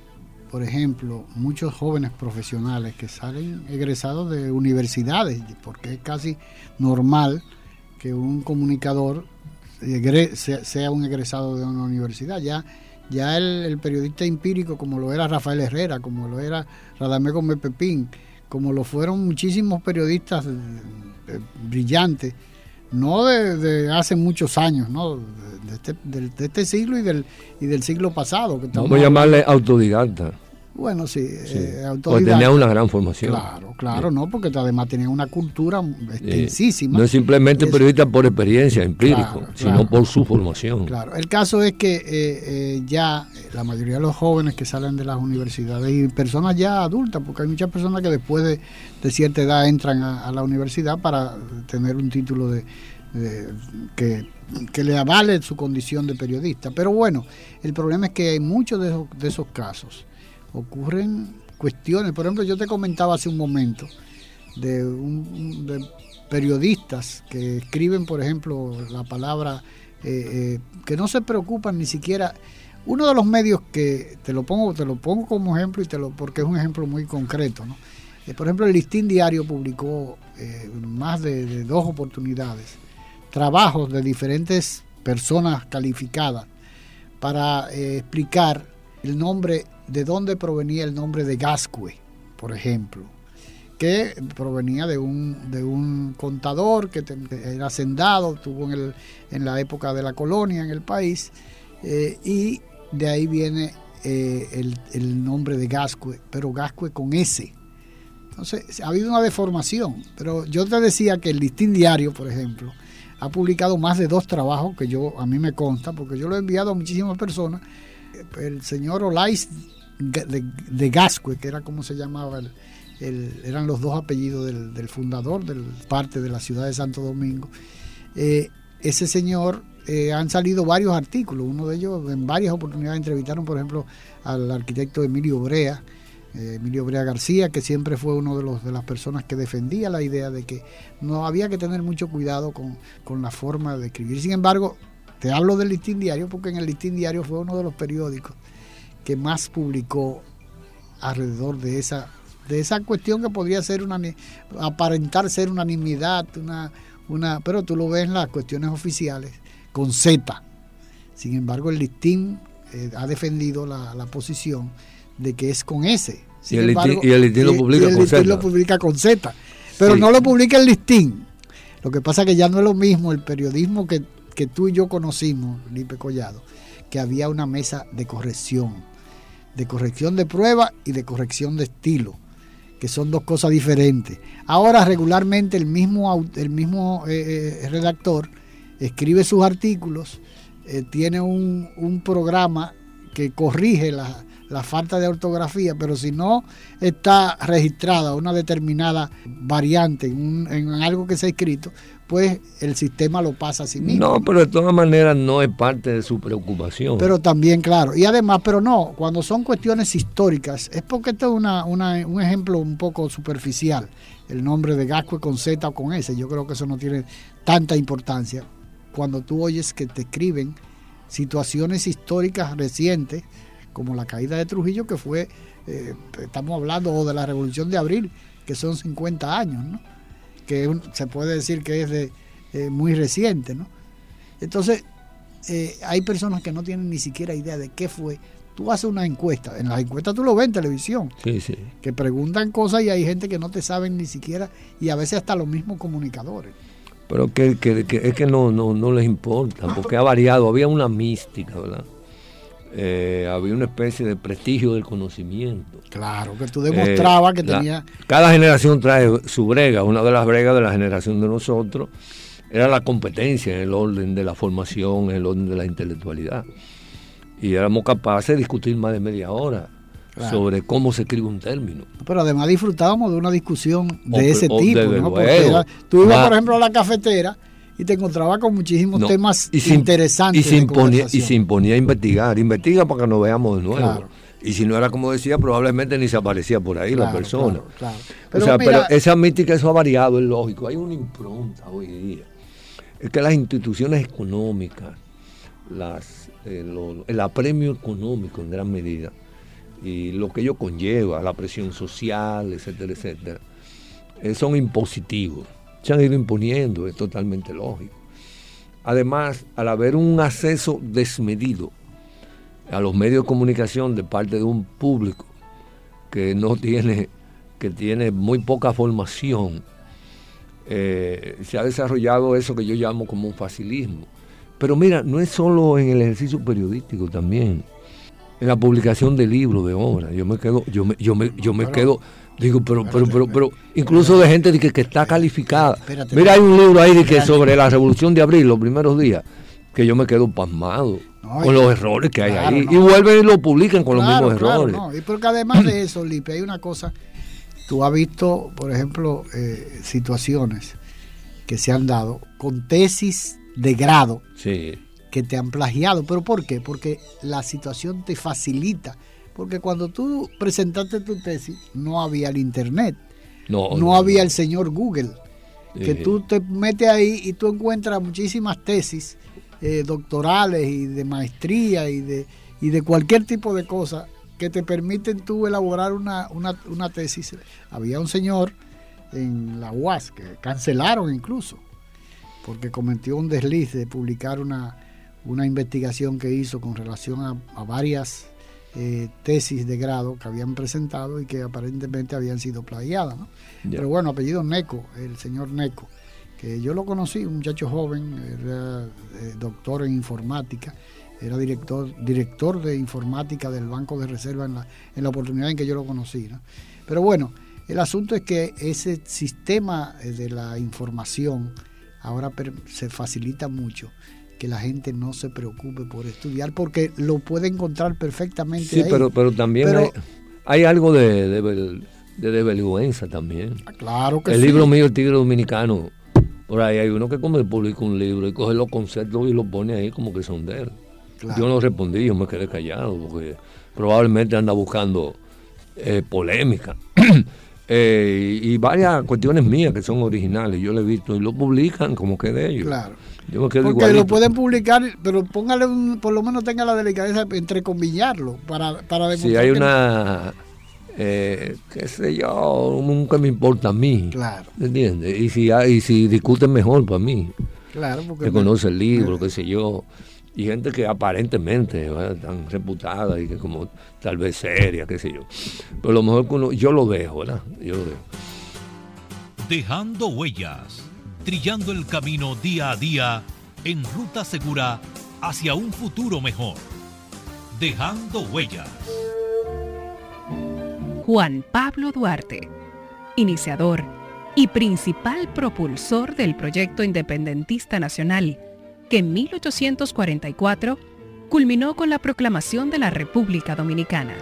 por ejemplo, muchos jóvenes profesionales que salen egresados de universidades, porque es casi normal que un comunicador sea un egresado de una universidad. Ya ya el, periodista empírico, como lo era Rafael Herrera, como lo era Radamé Gómez Pepín, como lo fueron muchísimos periodistas eh, brillantes, no de, hace muchos años, ¿no? De este, de, este, siglo y del, y del siglo pasado. Que Vamos a llamarle autodidacta. Bueno, sí, eh, tenía una gran formación. Claro, claro, no, porque además tenía una cultura extensísima. No es simplemente periodista por experiencia empírico, sino por su formación. Claro, el caso es que eh, eh, ya la mayoría de los jóvenes que salen de las universidades y personas ya adultas, porque hay muchas personas que después de, cierta edad entran a, la universidad para tener un título de, que, que, le avale su condición de periodista. Pero bueno, el problema es que hay muchos de de esos casos ocurren cuestiones. Por ejemplo, yo te comentaba hace un momento de, un, periodistas que escriben, por ejemplo, la palabra, eh, eh, que no se preocupan ni siquiera. Uno de los medios que te lo pongo, te lo pongo como ejemplo y te lo, porque es un ejemplo muy concreto, ¿no? Eh, por ejemplo, el Listín Diario publicó más de, de dos oportunidades trabajos de diferentes personas calificadas para explicar el nombre de dónde provenía el nombre de Gascue, por ejemplo, que provenía de un, de un contador que, era hacendado, tuvo en, el, en la época de la colonia en el país, eh, y de ahí viene eh, el, nombre de Gascue, pero Gascue con S. Entonces, ha habido una deformación, pero yo te decía que el Listín Diario, por ejemplo, ha publicado más de dos trabajos que yo a mí me consta, porque yo lo he enviado a muchísimas personas. El señor Olais de, Gascue, que era como se llamaba, el, eran los dos apellidos del, fundador, del parte de la ciudad de Santo Domingo. Eh, ese señor, eh, han salido varios artículos, uno de ellos en varias oportunidades entrevistaron, por ejemplo, al arquitecto Emilio Brea, eh, Emilio Brea García, que siempre fue uno de, los, de las personas que defendía la idea de que no había que tener mucho cuidado con, con la forma de escribir. Sin embargo, te hablo del listín diario porque en el listín diario fue uno de los periódicos que más publicó alrededor de esa de esa cuestión que podría ser una aparentar ser unanimidad, una, una, pero tú lo ves en las cuestiones oficiales con Z. Sin embargo, el listín eh, ha defendido la, posición de que es con S. y, el listín, lo publica con Z. lo publica con Z. Pero no lo publica el listín. Lo que pasa es que ya no es lo mismo el periodismo que, que tú y yo conocimos, Lipe Collado, que había una mesa de corrección de corrección de prueba y de corrección de estilo, que son dos cosas diferentes. Ahora regularmente el mismo, el mismo eh, eh, redactor escribe sus artículos, eh, tiene un, un, programa que corrige la, la falta de ortografía, pero si no está registrada una determinada variante en, en, algo que se ha escrito, pues el sistema lo pasa a sí mismo. No, pero de todas maneras no es parte de su preocupación. Pero también, claro. Y además, pero no, cuando son cuestiones históricas, es porque esto es una, un ejemplo un poco superficial. El nombre de Gascue con Z o con S, yo creo que eso no tiene tanta importancia. Cuando tú oyes que te escriben situaciones históricas recientes, como la caída de Trujillo, que fue, eh, estamos hablando de la Revolución de Abril, que son 50 años, ¿no? que se puede decir que es de eh, muy reciente, ¿no? Entonces, eh, hay personas que no tienen ni siquiera idea de qué fue. Tú haces una encuesta, en las encuestas tú lo ves en televisión, sí, sí. que preguntan cosas y hay gente que no te saben ni siquiera, y a veces hasta los mismos comunicadores. Pero que, es que no, no, no les importa, porque ha variado, había una mística, ¿verdad? Eh, había una especie de prestigio del conocimiento. Claro, que tú demostrabas que tenía... cada generación trae su brega, una de las bregas de la generación de nosotros era la competencia en el orden de la formación, en el orden de la intelectualidad. Y éramos capaces de discutir más de media hora sobre cómo se escribe un término. Pero además disfrutábamos de una discusión de ese tipo. ¿no? tú ibas, por ejemplo, a la cafetera y te encontrabas con muchísimos temas interesantes. Y se, imponía, y se imponía a investigar. Investiga para que nos veamos de nuevo. Y si no era como decía, probablemente ni se aparecía por ahí la persona. Pero, o sea, pero esa mística, eso ha variado, es lógico. Hay una impronta hoy día. Es que las instituciones económicas, las, eh, el apremio económico en gran medida, y lo que ello conlleva, la presión social, etcétera, etcétera, eh, son impositivos. Se han ido imponiendo, es totalmente lógico. Además, al haber un acceso desmedido a los medios de comunicación de parte de un público que no tiene, que tiene muy poca formación, eh, se ha desarrollado eso que yo llamo como un facilismo. Pero mira, no es solo en el ejercicio periodístico también en la publicación de libros, de obras. Yo me quedo, yo me, yo me, yo me quedo, digo, pero, pero, pero, pero, incluso de gente que, que está calificada. Mira, hay un libro ahí que sobre la revolución de abril, los primeros días, que yo me quedo pasmado con los errores que hay ahí. Y vuelven y lo publican con los mismos errores. Y porque además de eso, Lipe, hay una cosa, tú has visto, por ejemplo, eh, situaciones que se han dado con tesis de grado. Sí que te han plagiado. ¿Pero por qué? Porque la situación te facilita. Porque cuando tú presentaste tu tesis, no había el Internet. No, no, había el señor Google. Que tú te metes ahí y tú encuentras muchísimas tesis eh, doctorales y de maestría y de, y de cualquier tipo de cosa que te permiten tú elaborar una, una, una tesis. Había un señor en la UAS que cancelaron incluso porque cometió un desliz de publicar una, una investigación que hizo con relación a, varias eh, tesis de grado que habían presentado y que aparentemente habían sido plagiadas. ¿no? Pero bueno, apellido Neco, el señor Neco, que yo lo conocí, un muchacho joven, era eh, doctor en informática, era director, director de informática del Banco de Reserva en la, en la oportunidad en que yo lo conocí. ¿no? Pero bueno, el asunto es que ese sistema eh, de la información ahora se facilita mucho que la gente no se preocupe por estudiar porque lo puede encontrar perfectamente. Sí, pero, pero también hay, algo de, de, de, vergüenza también. Claro que El libro mío, El Tigre Dominicano, por ahí hay uno que como publica un libro y coge los conceptos y los pone ahí como que son de él. Yo no respondí, yo me quedé callado porque probablemente anda buscando eh, polémica. Eh, y varias cuestiones mías que son originales, yo lo he visto y lo publican como que de ellos. Claro. Porque lo pueden publicar, pero póngale por lo menos tenga la delicadeza de entrecomillarlo para, para demostrar. Si hay una, eh, qué sé yo, nunca me importa a mí. Claro. ¿Entiendes? Y si, y si discuten mejor para mí. Claro, porque. Que conoce el libro, qué sé yo. Y gente que aparentemente tan reputada y que como tal vez seria, qué sé yo. Pero lo mejor que uno, yo lo dejo, ¿verdad? Yo lo dejo. Dejando huellas trillando el camino día a día en ruta segura hacia un futuro mejor. Dejando huellas. Juan Pablo Duarte, iniciador y principal propulsor del proyecto independentista nacional, que en 1844 culminó con la proclamación de la República Dominicana.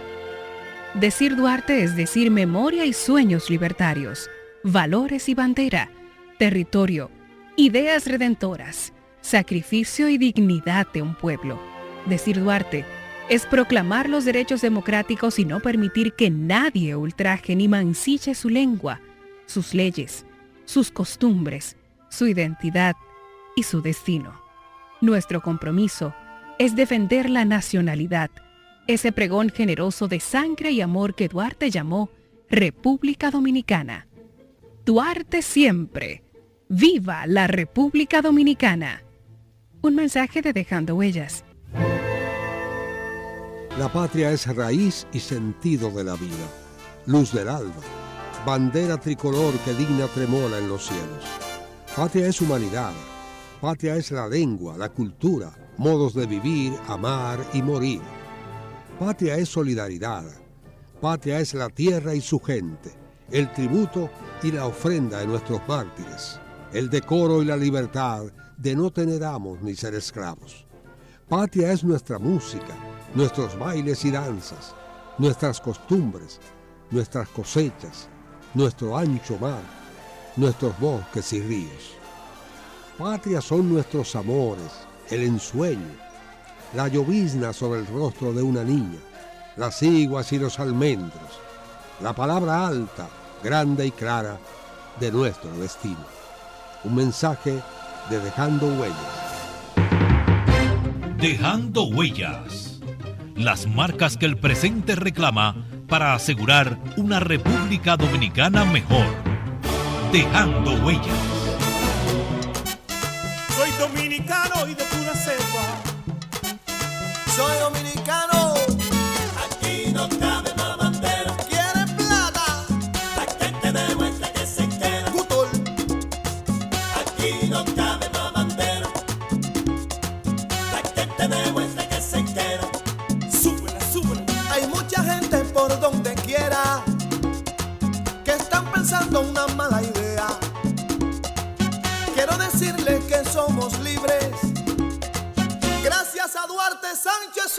Decir Duarte es decir memoria y sueños libertarios, valores y bandera, territorio, ideas redentoras, sacrificio y dignidad de un pueblo. Decir Duarte es proclamar los derechos democráticos y no permitir que nadie ultraje ni mancille su lengua, sus leyes, sus costumbres, su identidad y su destino. Nuestro compromiso es defender la nacionalidad, ese pregón generoso de sangre y amor que Duarte llamó República Dominicana. Duarte siempre ¡Viva la República Dominicana! Un mensaje de Dejando Huellas. La patria es raíz y sentido de la vida, luz del alba, bandera tricolor que digna tremola en los cielos. Patria es humanidad, patria es la lengua, la cultura, modos de vivir, amar y morir. Patria es solidaridad. Patria es la tierra y su gente, el tributo y la ofrenda de nuestros mártires, el decoro y la libertad de no tener amos ni ser esclavos. Patria es nuestra música, nuestros bailes y danzas, nuestras costumbres, nuestras cosechas, nuestro ancho mar, nuestros bosques y ríos. Patria son nuestros amores, el ensueño, la llovizna sobre el rostro de una niña, las iguas y los almendros, la palabra alta, grande y clara de nuestro destino. Un mensaje de Dejando Huellas. Dejando Huellas. Las marcas que el presente reclama para asegurar una República Dominicana mejor. Dejando Huellas. Dominicano y de pura cepa. Soy dominicano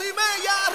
y Mella,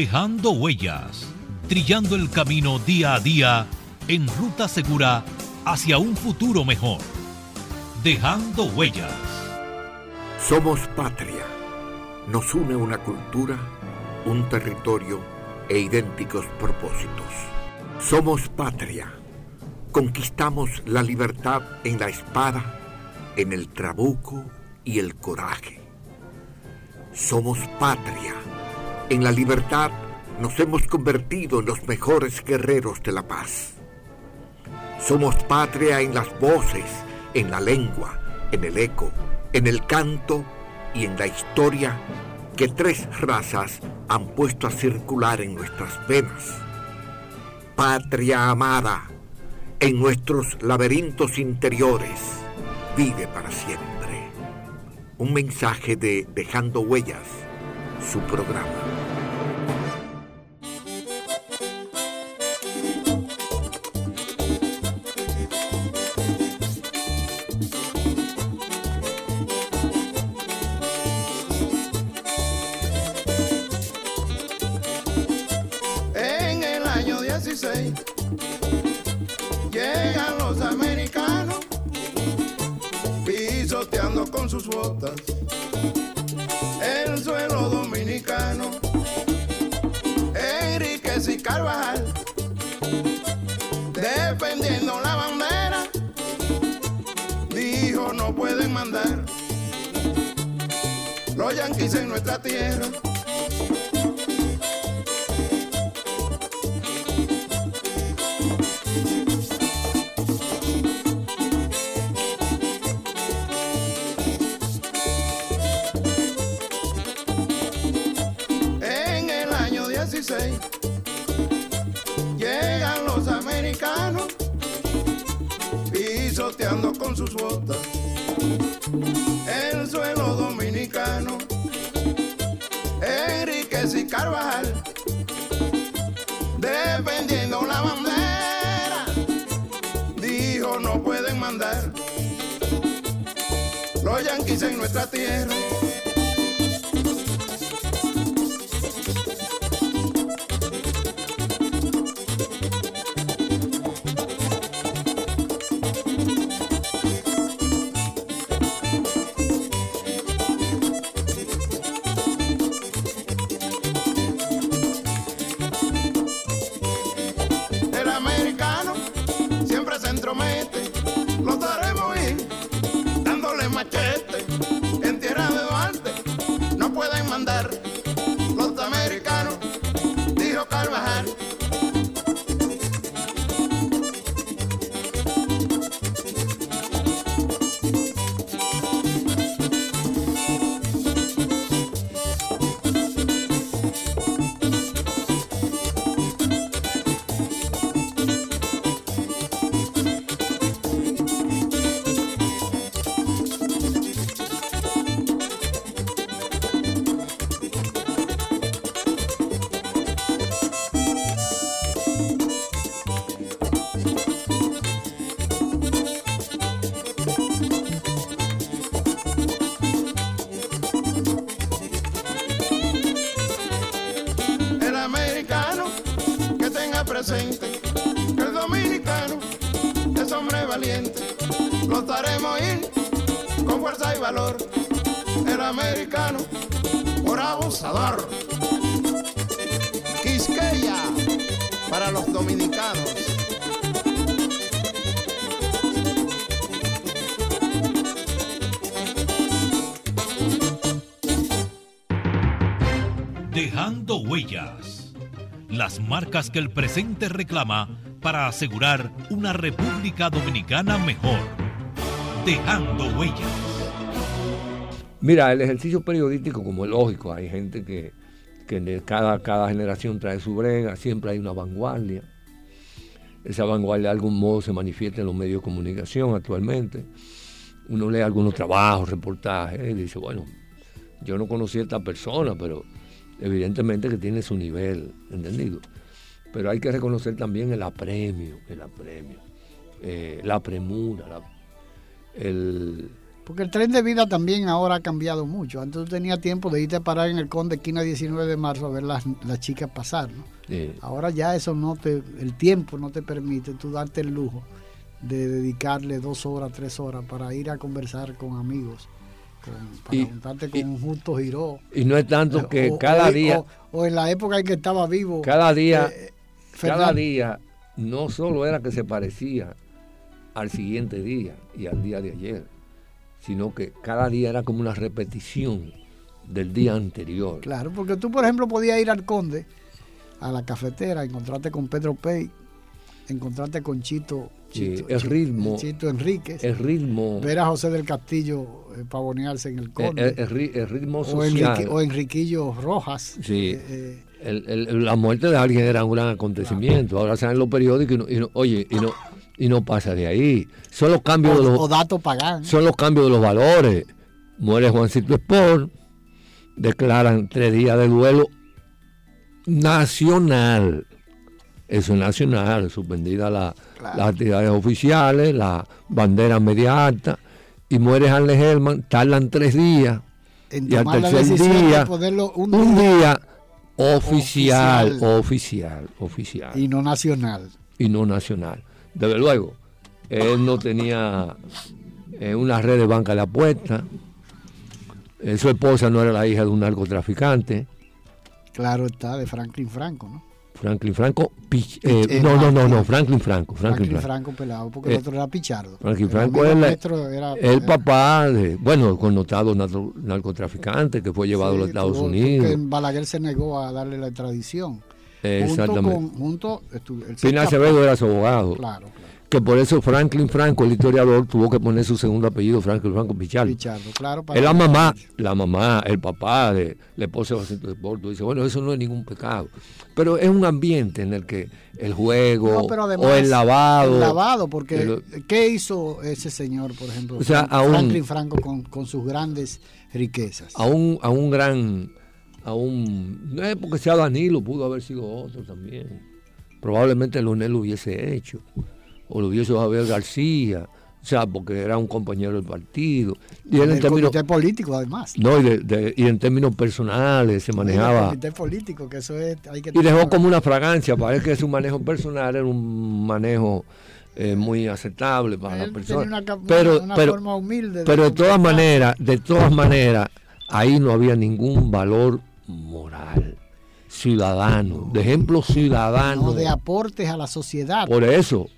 Dejando huellas, trillando el camino día a día en ruta segura hacia un futuro mejor. Dejando huellas. Somos patria. Nos une una cultura, un territorio e idénticos propósitos. Somos patria. Conquistamos la libertad en la espada, en el trabuco y el coraje. Somos patria. En la libertad nos hemos convertido en los mejores guerreros de la paz. Somos patria en las voces, en la lengua, en el eco, en el canto y en la historia que tres razas han puesto a circular en nuestras venas. Patria amada, en nuestros laberintos interiores, vive para siempre. Un mensaje de Dejando Huellas, su programa. Nuestra tierra. Y Carvajal defendiendo la bandera. Dijo no pueden mandar los yanquis en nuestra tierra. Marcas que el presente reclama para asegurar una República Dominicana mejor. Dejando huellas. Mira, el ejercicio periodístico, como es lógico, hay gente que, que cada, cada generación trae su brega, siempre hay una vanguardia. Esa vanguardia de algún modo se manifiesta en los medios de comunicación actualmente. Uno lee algunos trabajos, reportajes, y dice, bueno, yo no conocí a esta persona, pero evidentemente que tiene su nivel, ¿entendido? Pero hay que reconocer también el apremio, el apremio, eh, la premura, el... Porque el tren de vida también ahora ha cambiado mucho. Antes tú tenías tiempo de irte a parar en el Conde esquina 19 de marzo a ver las, chicas pasar, ¿no? Ahora ya eso no te, el tiempo no te permite tú darte el lujo de dedicarle dos horas, tres horas para ir a conversar con amigos para y, juntarte con un Justo Giró. Y no es tanto que cada día. O, en la época en que estaba vivo. Cada día. Eh, cada día no solo era que se parecía al siguiente día y al día de ayer, sino que cada día era como una repetición del día anterior. Claro, porque tú, por ejemplo, podías ir al Conde, a la cafetera, encontrarte con Pedro Pey, encontrarte con Chito, el ritmo, Chito Enríquez, el ritmo, ver a José del Castillo eh, pavonearse en el conde. El, el, ritmo social. O, Enriquillo Rojas. Sí. la muerte de alguien era un gran acontecimiento. Ahora salen los periódicos y, no, oye, y no, y no pasa de ahí. Son los cambios de los. O datos. Son los cambios de los valores. Muere Juancito Sport. Declaran tres días de duelo nacional. Eso es nacional, suspendida la, las actividades oficiales, la bandera media alta, y muere Harley Herman, tardan tres días, y al tercer día, un, día, oficial, oficial, oficial, Y no nacional. Y no nacional. Desde luego, él no tenía eh, una red de banca de apuestas, eh, su esposa no era la hija de un narcotraficante. Claro está, de Franklin Franco, ¿no? Franklin Franco, eh, eh, no, no, no, no, Franklin Franco. Franklin, Franco. pelado, porque el eh, otro era Pichardo. Franklin Franco es el, papá de, bueno, connotado narcotraficante que fue llevado a los Estados Unidos. Balaguer se negó a darle la extradición. Exactamente. Junto con, Acevedo era su abogado. Claro, claro que por eso Franklin Franco, el historiador, tuvo que poner su segundo apellido, Franklin Franco Pichardo. Pichardo, claro. Es la mamá, la mamá, el papá de la esposa de Jacinto de Porto. Dice, bueno, eso no es ningún pecado. Pero es un ambiente en el que el juego o el lavado. El lavado, porque ¿qué hizo ese señor, por ejemplo? Franklin Franco con, sus grandes riquezas. A un, a un gran, a un, no es porque sea Danilo, pudo haber sido otro también. Probablemente Leonel lo hubiese hecho o lo hubiese Javier García, o sea, porque era un compañero del partido. Y en términos político, además. No, y, en términos personales se manejaba. El político, que eso es. y dejó como una fragancia, parece que su manejo personal era un manejo. Eh, muy aceptable para la persona. pero, pero, forma humilde pero de todas maneras, de todas maneras, ahí no había ningún valor moral ciudadano, de ejemplo ciudadano. de aportes a la sociedad. Por eso,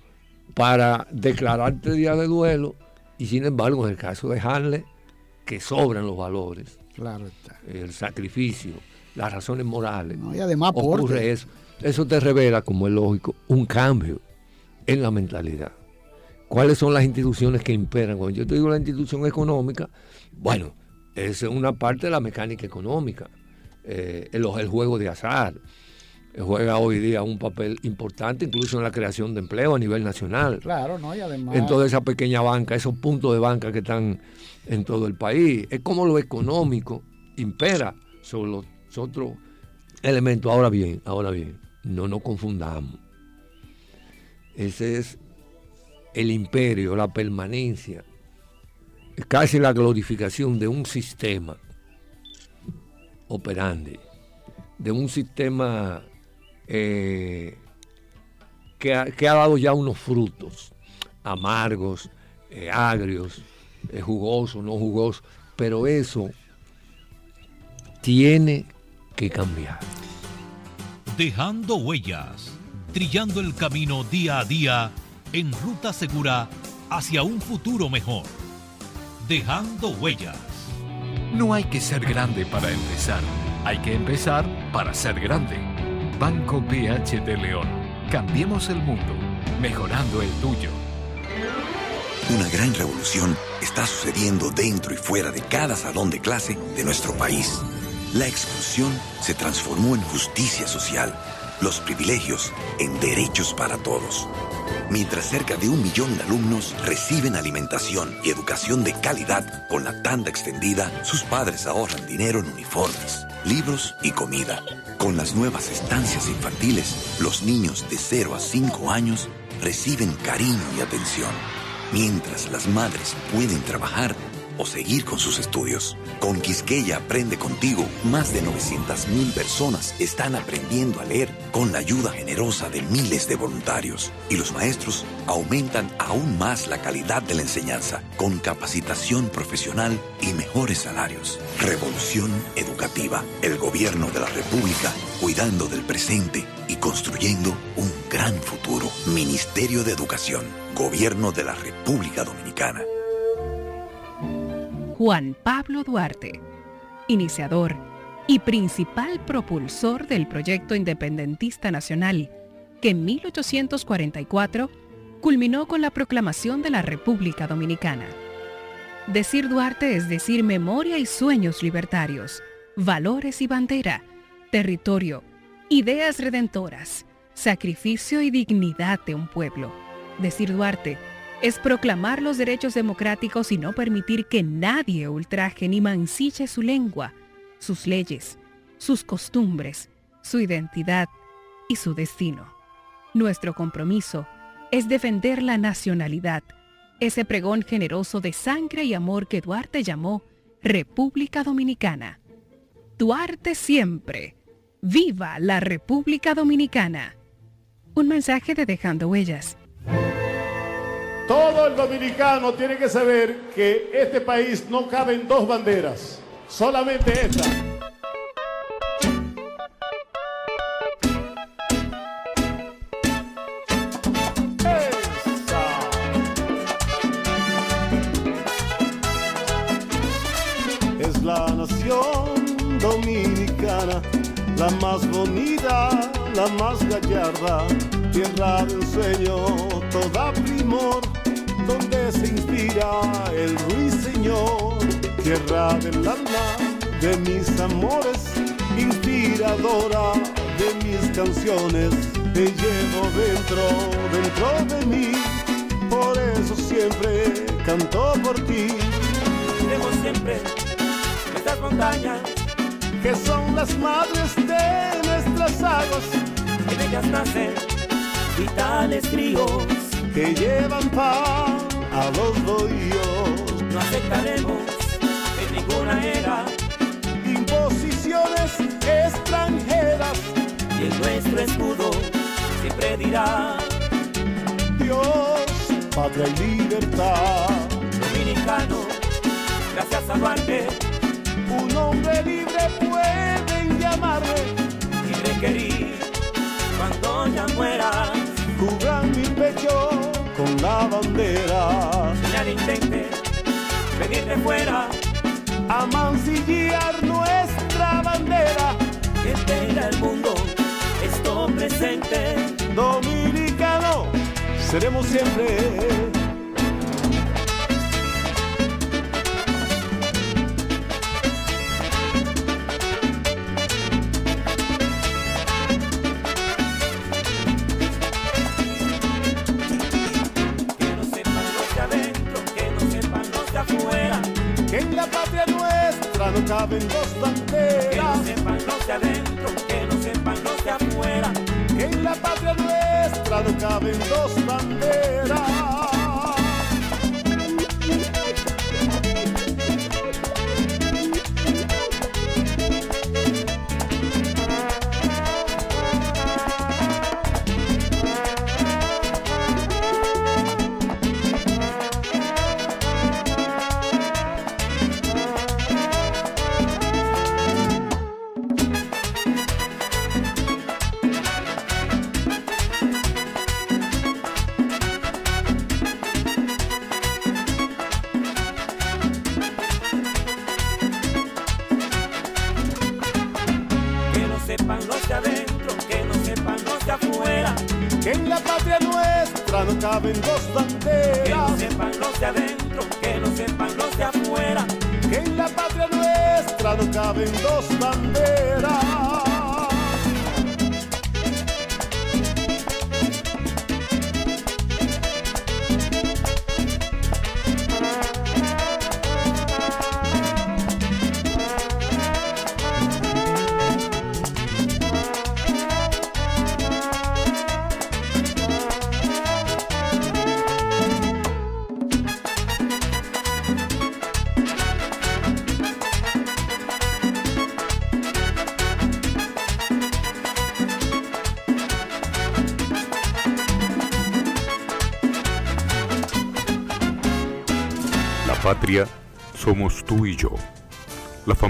para declararte día de duelo y sin embargo en el caso de Harley que sobran los valores claro está. el sacrificio las razones morales y además ocurre eso. Eso te revela como es lógico un cambio en la mentalidad. Cuáles son las instituciones que imperan cuando yo te digo la institución económica bueno es una parte de la mecánica económica eh, el juego de azar juega hoy día un papel importante incluso en la creación de empleo a nivel nacional. Claro, ¿no? Y además... En toda esa pequeña banca, esos puntos de banca que están en todo el país. Es como lo económico impera sobre los otros elementos. Ahora bien, ahora bien, no nos confundamos. Ese es el imperio, la permanencia, casi la glorificación de un sistema operante, de un sistema eh, que, ha, dado ya unos frutos amargos, eh, agrios, eh, jugosos, no jugosos, pero eso tiene que cambiar. Dejando huellas, trillando el camino día a día en ruta segura hacia un futuro mejor. Dejando huellas. No hay que ser grande para empezar, hay que empezar para ser grande. Banco BH de León. Cambiemos el mundo, mejorando el tuyo. Una gran revolución está sucediendo dentro y fuera de cada salón de clase de nuestro país. La exclusión se transformó en justicia social, los privilegios en derechos para todos. Mientras cerca de un millón de alumnos reciben alimentación y educación de calidad con la tanda extendida, sus padres ahorran dinero en uniformes, libros y comida. Con las nuevas estancias infantiles, los niños de 0 a 5 años reciben cariño y atención, mientras las madres pueden trabajar o seguir con sus estudios. Con Quisqueya Aprende Contigo, más de 900.000 personas están aprendiendo a leer con la ayuda generosa de miles de voluntarios. Y los maestros aumentan aún más la calidad de la enseñanza con capacitación profesional y mejores salarios. Revolución Educativa. El gobierno de la República cuidando del presente y construyendo un gran futuro. Ministerio de Educación. Gobierno de la República Dominicana. Juan Pablo Duarte, iniciador y principal propulsor del proyecto independentista nacional, que en 1844 culminó con la proclamación de la República Dominicana. Decir Duarte es decir memoria y sueños libertarios, valores y bandera, territorio, ideas redentoras, sacrificio y dignidad de un pueblo. Decir Duarte es proclamar los derechos democráticos y no permitir que nadie ultraje ni mancille su lengua, sus leyes, sus costumbres, su identidad y su destino. Nuestro compromiso es defender la nacionalidad, ese pregón generoso de sangre y amor que Duarte llamó República Dominicana. Duarte siempre. ¡Viva la República Dominicana! Un mensaje de Dejando Huellas. Todo el dominicano tiene que saber que este país no cabe en dos banderas, solamente esta. Es la nación dominicana, la más bonita, la más gallarda, tierra del sueño, toda primor donde se inspira el ruiseñor, tierra del alma de mis amores, inspiradora de mis canciones, te llevo dentro, dentro de mí, por eso siempre canto por ti. Tenemos siempre estas montañas que son las madres de nuestras aguas, en ellas nacen vitales ríos que llevan paz a los bohíos. No aceptaremos en ninguna era imposiciones extranjeras. Y en nuestro escudo siempre dirá Dios, patria y libertad. Dominicano, gracias a Duarte, un hombre libre pueden llamarme y requerir cuando ya muera cubran mi pecho con la bandera. Señal intente venir de fuera a mancillar nuestra bandera. Que tenga el mundo esto presente. Dominicano, seremos siempre. Dos banderas. Que no sepan los de adentro, que no sepan los de afuera. Que en la patria nuestra no caben dos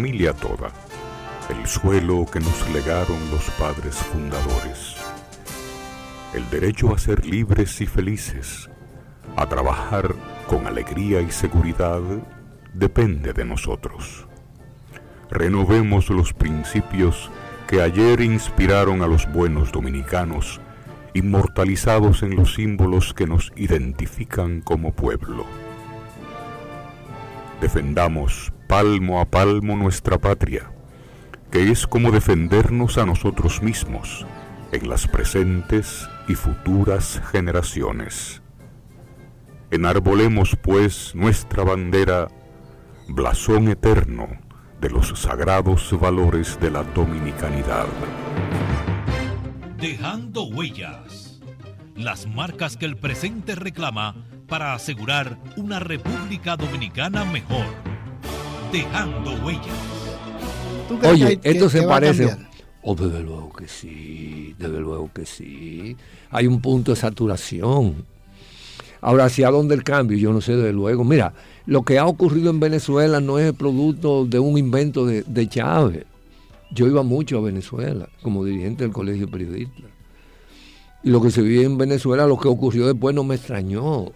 familia toda, el suelo que nos legaron los padres fundadores, el derecho a ser libres y felices, a trabajar con alegría y seguridad, depende de nosotros. Renovemos los principios que ayer inspiraron a los buenos dominicanos, inmortalizados en los símbolos que nos identifican como pueblo Defendamos palmo a palmo nuestra patria, que es como defendernos a nosotros mismos en las presentes y futuras generaciones. Enarbolemos pues nuestra bandera, blasón eterno de los sagrados valores de la dominicanidad. Dejando huellas, las marcas que el presente reclama para asegurar una República Dominicana mejor. Dejando huellas. Oye, esto se parece. Oh, desde luego que sí, desde luego que sí. Hay un punto de saturación. Ahora, ¿hacia dónde el cambio? Yo no sé, desde luego. Mira, lo que ha ocurrido en Venezuela no es el producto de un invento de, Chávez. Yo iba mucho a Venezuela como dirigente del Colegio de Periodistas. Y lo que se vive en Venezuela, lo que ocurrió después no me extrañó.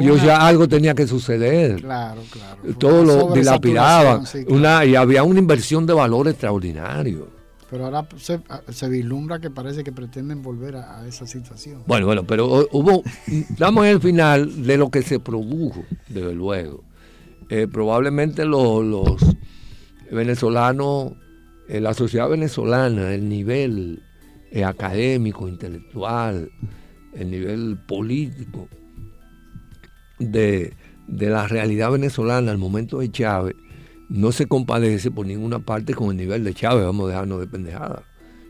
Yo ya algo tenía que suceder. Claro, claro. Todo lo dilapidaban. Una, y había una inversión de valor extraordinario. Pero ahora se, vislumbra que parece que pretenden volver a, esa situación. Bueno, bueno, pero hubo, estamos en el final de lo que se produjo, desde luego. Eh, probablemente los, venezolanos, eh, la sociedad venezolana, el nivel eh, académico, intelectual, el nivel político de, de la realidad venezolana al momento de Chávez, no se compadece por ninguna parte con el nivel de Chávez, vamos a dejarnos de pendejada.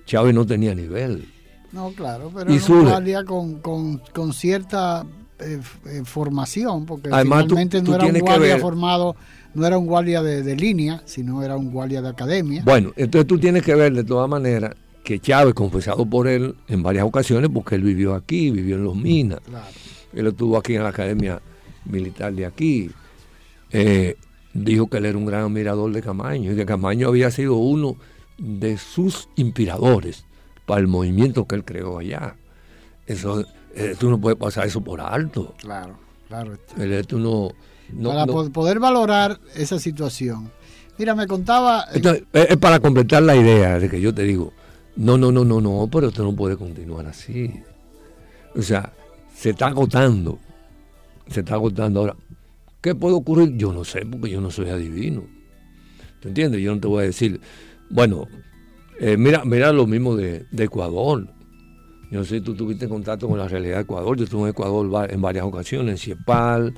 Chávez no tenía nivel. No, claro, pero y con, con, cierta eh, eh, formación, porque finalmente no era un guardia formado, no era un guardia de, línea, sino era un guardia de academia. Bueno, entonces tú tienes que ver de todas maneras que Chávez, confesado por él en varias ocasiones, porque él vivió aquí, vivió en Los Minas, él estuvo aquí en la academia militar de aquí. Eh, dijo que él era un gran admirador de Camaño y que Camaño había sido uno de sus inspiradores para el movimiento que él creó allá. Eso, eh, tú no puedes pasar eso por alto. Claro, claro. no, para poder valorar esa situación. Mira, me contaba... Eh, es para completar la idea de que yo te digo, no, no, no, no, no, pero esto no puede continuar así. O sea, se está agotando. Se está agotando ahora. ¿Qué puede ocurrir? Yo no sé, porque yo no soy adivino. ¿Te entiendes? Yo no te voy a decir, bueno, eh, mira, mira lo mismo de, Ecuador. Yo no sé si tú tuviste contacto con la realidad de Ecuador. Yo estuve en Ecuador en varias ocasiones, en CIEPAL.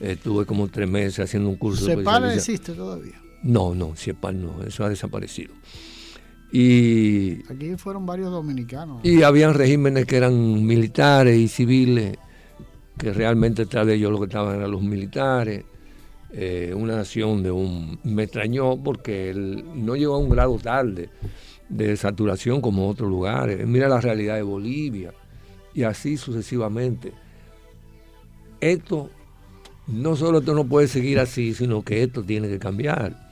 estuve como tres meses haciendo un curso de ¿CIEPAL existe todavía? No, no, CIEPAL no, eso ha desaparecido. Y, Aquí fueron varios dominicanos. Y habían regímenes que eran militares y civiles que realmente detrás de ellos lo que estaban eran los militares. Eh, una nación de un... Me extrañó porque él no llegó a un grado tal de, saturación como otros lugares. Mira la realidad de Bolivia y así sucesivamente. Esto, no solo esto no puede seguir así, sino que esto tiene que cambiar.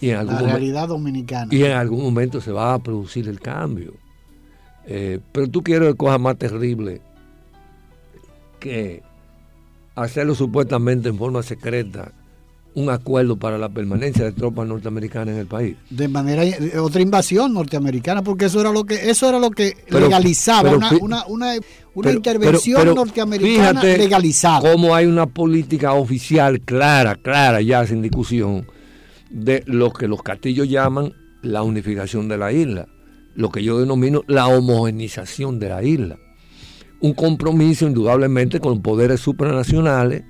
Y en la realidad dominicana. Y en algún momento se va a producir el cambio. Eh, pero tú quieres cosas más terribles que hacerlo supuestamente en forma secreta un acuerdo para la permanencia de tropas norteamericanas en el país. De manera otra invasión norteamericana, porque eso era lo que eso era lo que legalizaba una, una, una, intervención norteamericana legalizada. Cómo hay una política oficial clara, clara, ya sin discusión, de lo que los castillos llaman la unificación de la isla, lo que yo denomino la homogenización de la isla un compromiso indudablemente con poderes supranacionales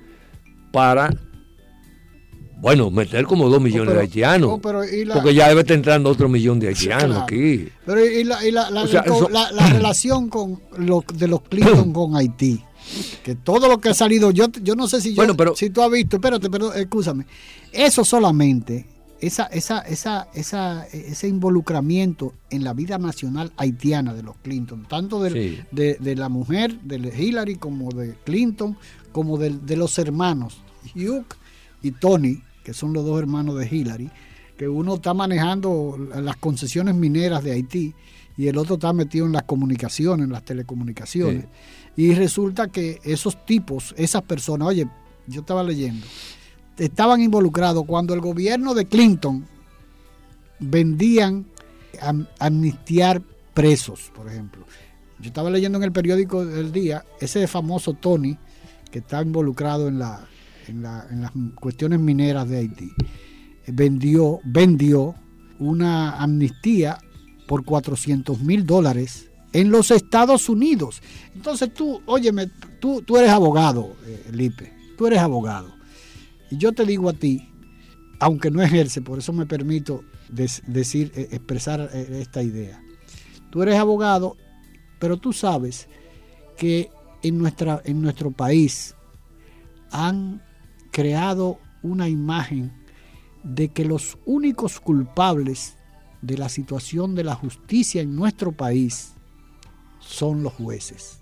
para, bueno, meter como dos millones de haitianos. porque ya debe estar entrando otro millón de haitianos aquí. Pero y la, relación con lo, de los Clinton con Haití. Que todo lo que ha salido, yo, yo no sé si, yo, si tú has visto, espérate, pero escúchame, eso solamente esa, esa, esa, esa, ese involucramiento en la vida nacional haitiana de los Clinton, tanto de, de, la mujer, de Hillary, como de Clinton, como de, los hermanos Hugh y Tony, que son los dos hermanos de Hillary, que uno está manejando las concesiones mineras de Haití y el otro está metido en las comunicaciones, en las telecomunicaciones. Y resulta que esos tipos, esas personas, oye, yo estaba leyendo, estaban involucrados cuando el gobierno de Clinton vendían amnistiar presos, por ejemplo. Yo estaba leyendo en el periódico del día ese famoso Tony que está involucrado en en, las cuestiones mineras de Haití, vendió, vendió una amnistía por 400 mil dólares en los Estados Unidos. Entonces tú, óyeme, tú, tú eres abogado, eh, Lipe, tú eres abogado. Y yo te digo a ti, aunque no ejerce, por eso me permito decir, eh, expresar eh, esta idea. Tú eres abogado, pero tú sabes que en, nuestra, en nuestro país han creado una imagen de que los únicos culpables de la situación de la justicia en nuestro país son los jueces.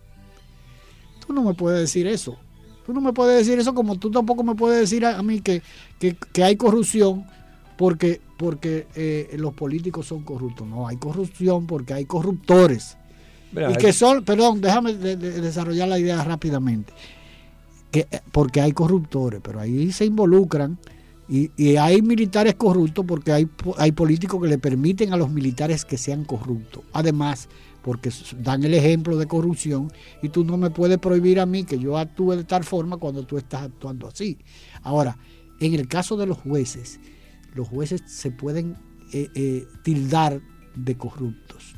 Tú no me puedes decir eso. Tú no me puedes decir eso como tú tampoco me puedes decir a, mí que, hay corrupción porque, porque eh, los políticos son corruptos. No, hay corrupción porque hay corruptores. y que son, perdón, déjame desarrollar la idea rápidamente. Que, eh, porque hay corruptores, pero ahí se involucran y, hay militares corruptos porque hay, hay políticos que le permiten a los militares que sean corruptos. Además, porque dan el ejemplo de corrupción y tú no me puedes prohibir a mí que yo actúe de tal forma cuando tú estás actuando así. Ahora, en el caso de los jueces, los jueces se pueden eh, eh, tildar de corruptos.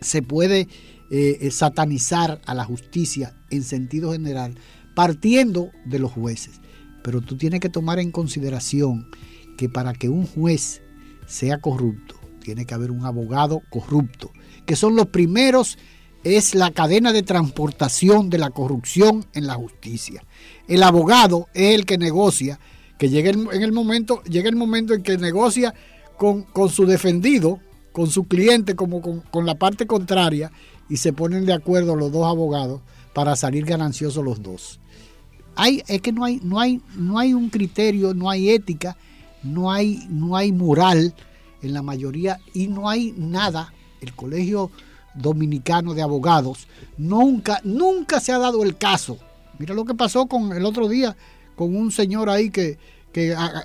Se puede eh, satanizar a la justicia en sentido general partiendo de los jueces. Pero tú tienes que tomar en consideración que para que un juez sea corrupto, tiene que haber un abogado corrupto, que son los primeros, es la cadena de transportación de la corrupción en la justicia. El abogado es el que negocia, que llega en el momento, llega el momento en que negocia con, su defendido, con su cliente, como con, con la parte contraria, y se ponen de acuerdo los dos abogados para salir gananciosos los dos hay, es que no hay, no hay, no hay un criterio, no hay ética, no hay, no hay moral en la mayoría y no hay nada. El Colegio Dominicano de Abogados nunca, nunca se ha dado el caso. Mira lo que pasó con el otro día con un señor ahí que,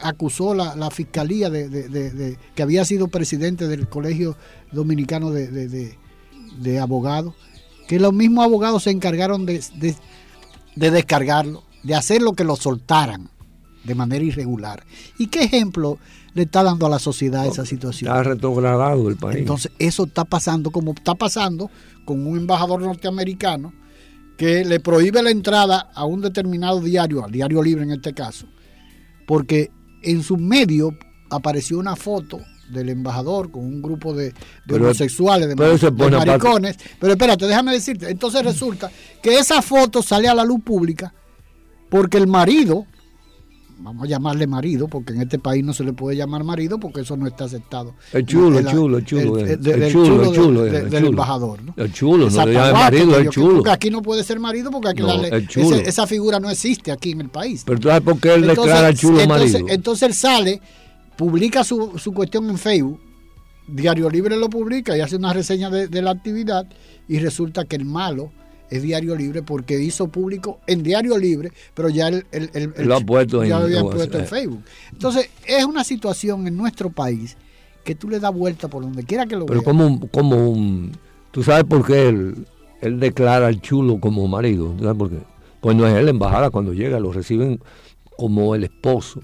acusó la, la fiscalía de, que había sido presidente del Colegio Dominicano de, Abogados, que los mismos abogados se encargaron de, descargarlo de hacer lo que lo soltaran de manera irregular. ¿Y qué ejemplo le está dando a la sociedad esa situación? Está retrogradado el país. Entonces, eso está pasando como está pasando con un embajador norteamericano que le prohíbe la entrada a un determinado diario, al diario libre en este caso, porque en su medio apareció una foto del embajador con un grupo de, homosexuales, de, de maricones. Pero espérate, déjame decirte. Entonces resulta que esa foto sale a la luz pública porque el marido, vamos a llamarle marido, porque en este país no se le puede llamar marido porque eso no está aceptado. El chulo, el chulo, el chulo. El, chulo, el chulo. del embajador. ¿no? El chulo, no le llama marido, el chulo. Porque aquí no puede ser marido porque aquí esa figura no existe aquí en el país. Pero tú sabes por qué él declara el chulo marido. Entonces él sale, publica su, su cuestión en Facebook, Diario Libre lo publica y hace una reseña de, de la actividad y resulta que el malo es Diario Libre porque hizo público en Diario Libre, pero ya el, lo ha puesto, en, puesto en Facebook. Entonces, es una situación en nuestro país que tú le das vuelta por donde quiera que lo Pero como como un, ¿Tú sabes por qué él, él declara al chulo como marido? ¿Tú sabes por qué? Pues no es él, la embajada cuando llega lo reciben como el esposo.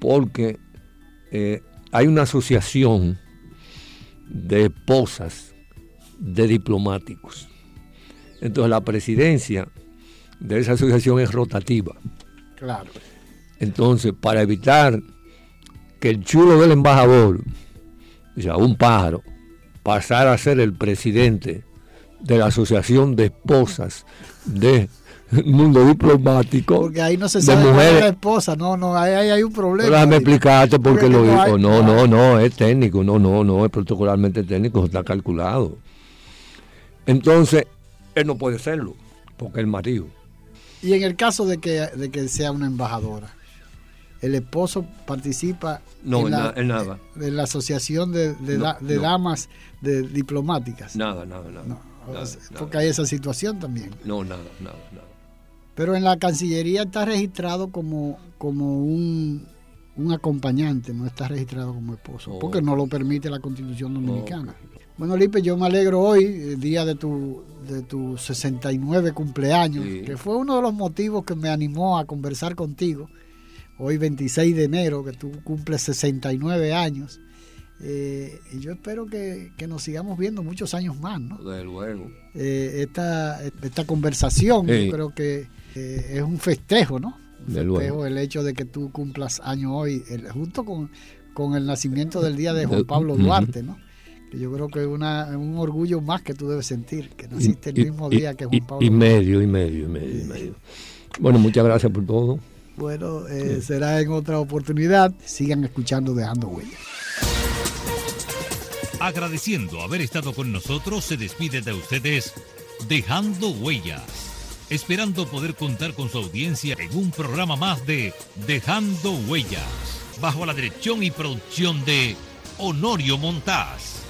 Porque eh, hay una asociación de esposas de diplomáticos. Entonces la presidencia de esa asociación es rotativa. Claro. Entonces, para evitar que el chulo del embajador, o sea, un pájaro, pasara a ser el presidente de la Asociación de Esposas de mundo diplomático. Porque ahí no se sabe de la esposa, no, no, ahí, hay un problema. déjame explicarte por qué lo dijo. No, no, no, es técnico, no, no, no, es protocolarmente técnico, está calculado. Entonces, él no puede serlo, porque el marido. Y en el caso de que, de que sea una embajadora, el esposo participa en, la, nada. De, la asociación de, damas de diplomáticas. Nada, nada, nada. porque hay esa situación también. No, nada, nada, nada. Pero en la Cancillería está registrado como, como un, acompañante, no está registrado como esposo, porque no lo permite la Constitución Dominicana. Bueno, Lipe, yo me alegro hoy, el día de tu, de tu 69 cumpleaños, que fue uno de los motivos que me animó a conversar contigo. Hoy 26 de enero, que tú cumples 69 años. Eh, y yo espero que, nos sigamos viendo muchos años más, ¿no? Desde luego. Eh, esta, esta conversación, yo creo que eh, es un festejo, ¿no? Un festejo el hecho de que tú cumplas años hoy, junto con, con el nacimiento del día de Juan Pablo Duarte, ¿no? Yo creo que es un orgullo más que tú debes sentir, que naciste el mismo día que Juan Pablo. Y, medio, y medio, y medio, y medio. Bueno, muchas gracias por todo. Bueno, eh, será en otra oportunidad. Sigan escuchando Dejando Huellas. Agradeciendo haber estado con nosotros, se despide de ustedes Dejando Huellas. Esperando poder contar con su audiencia en un programa más de Dejando Huellas, bajo la dirección y producción de Honorio Montaz.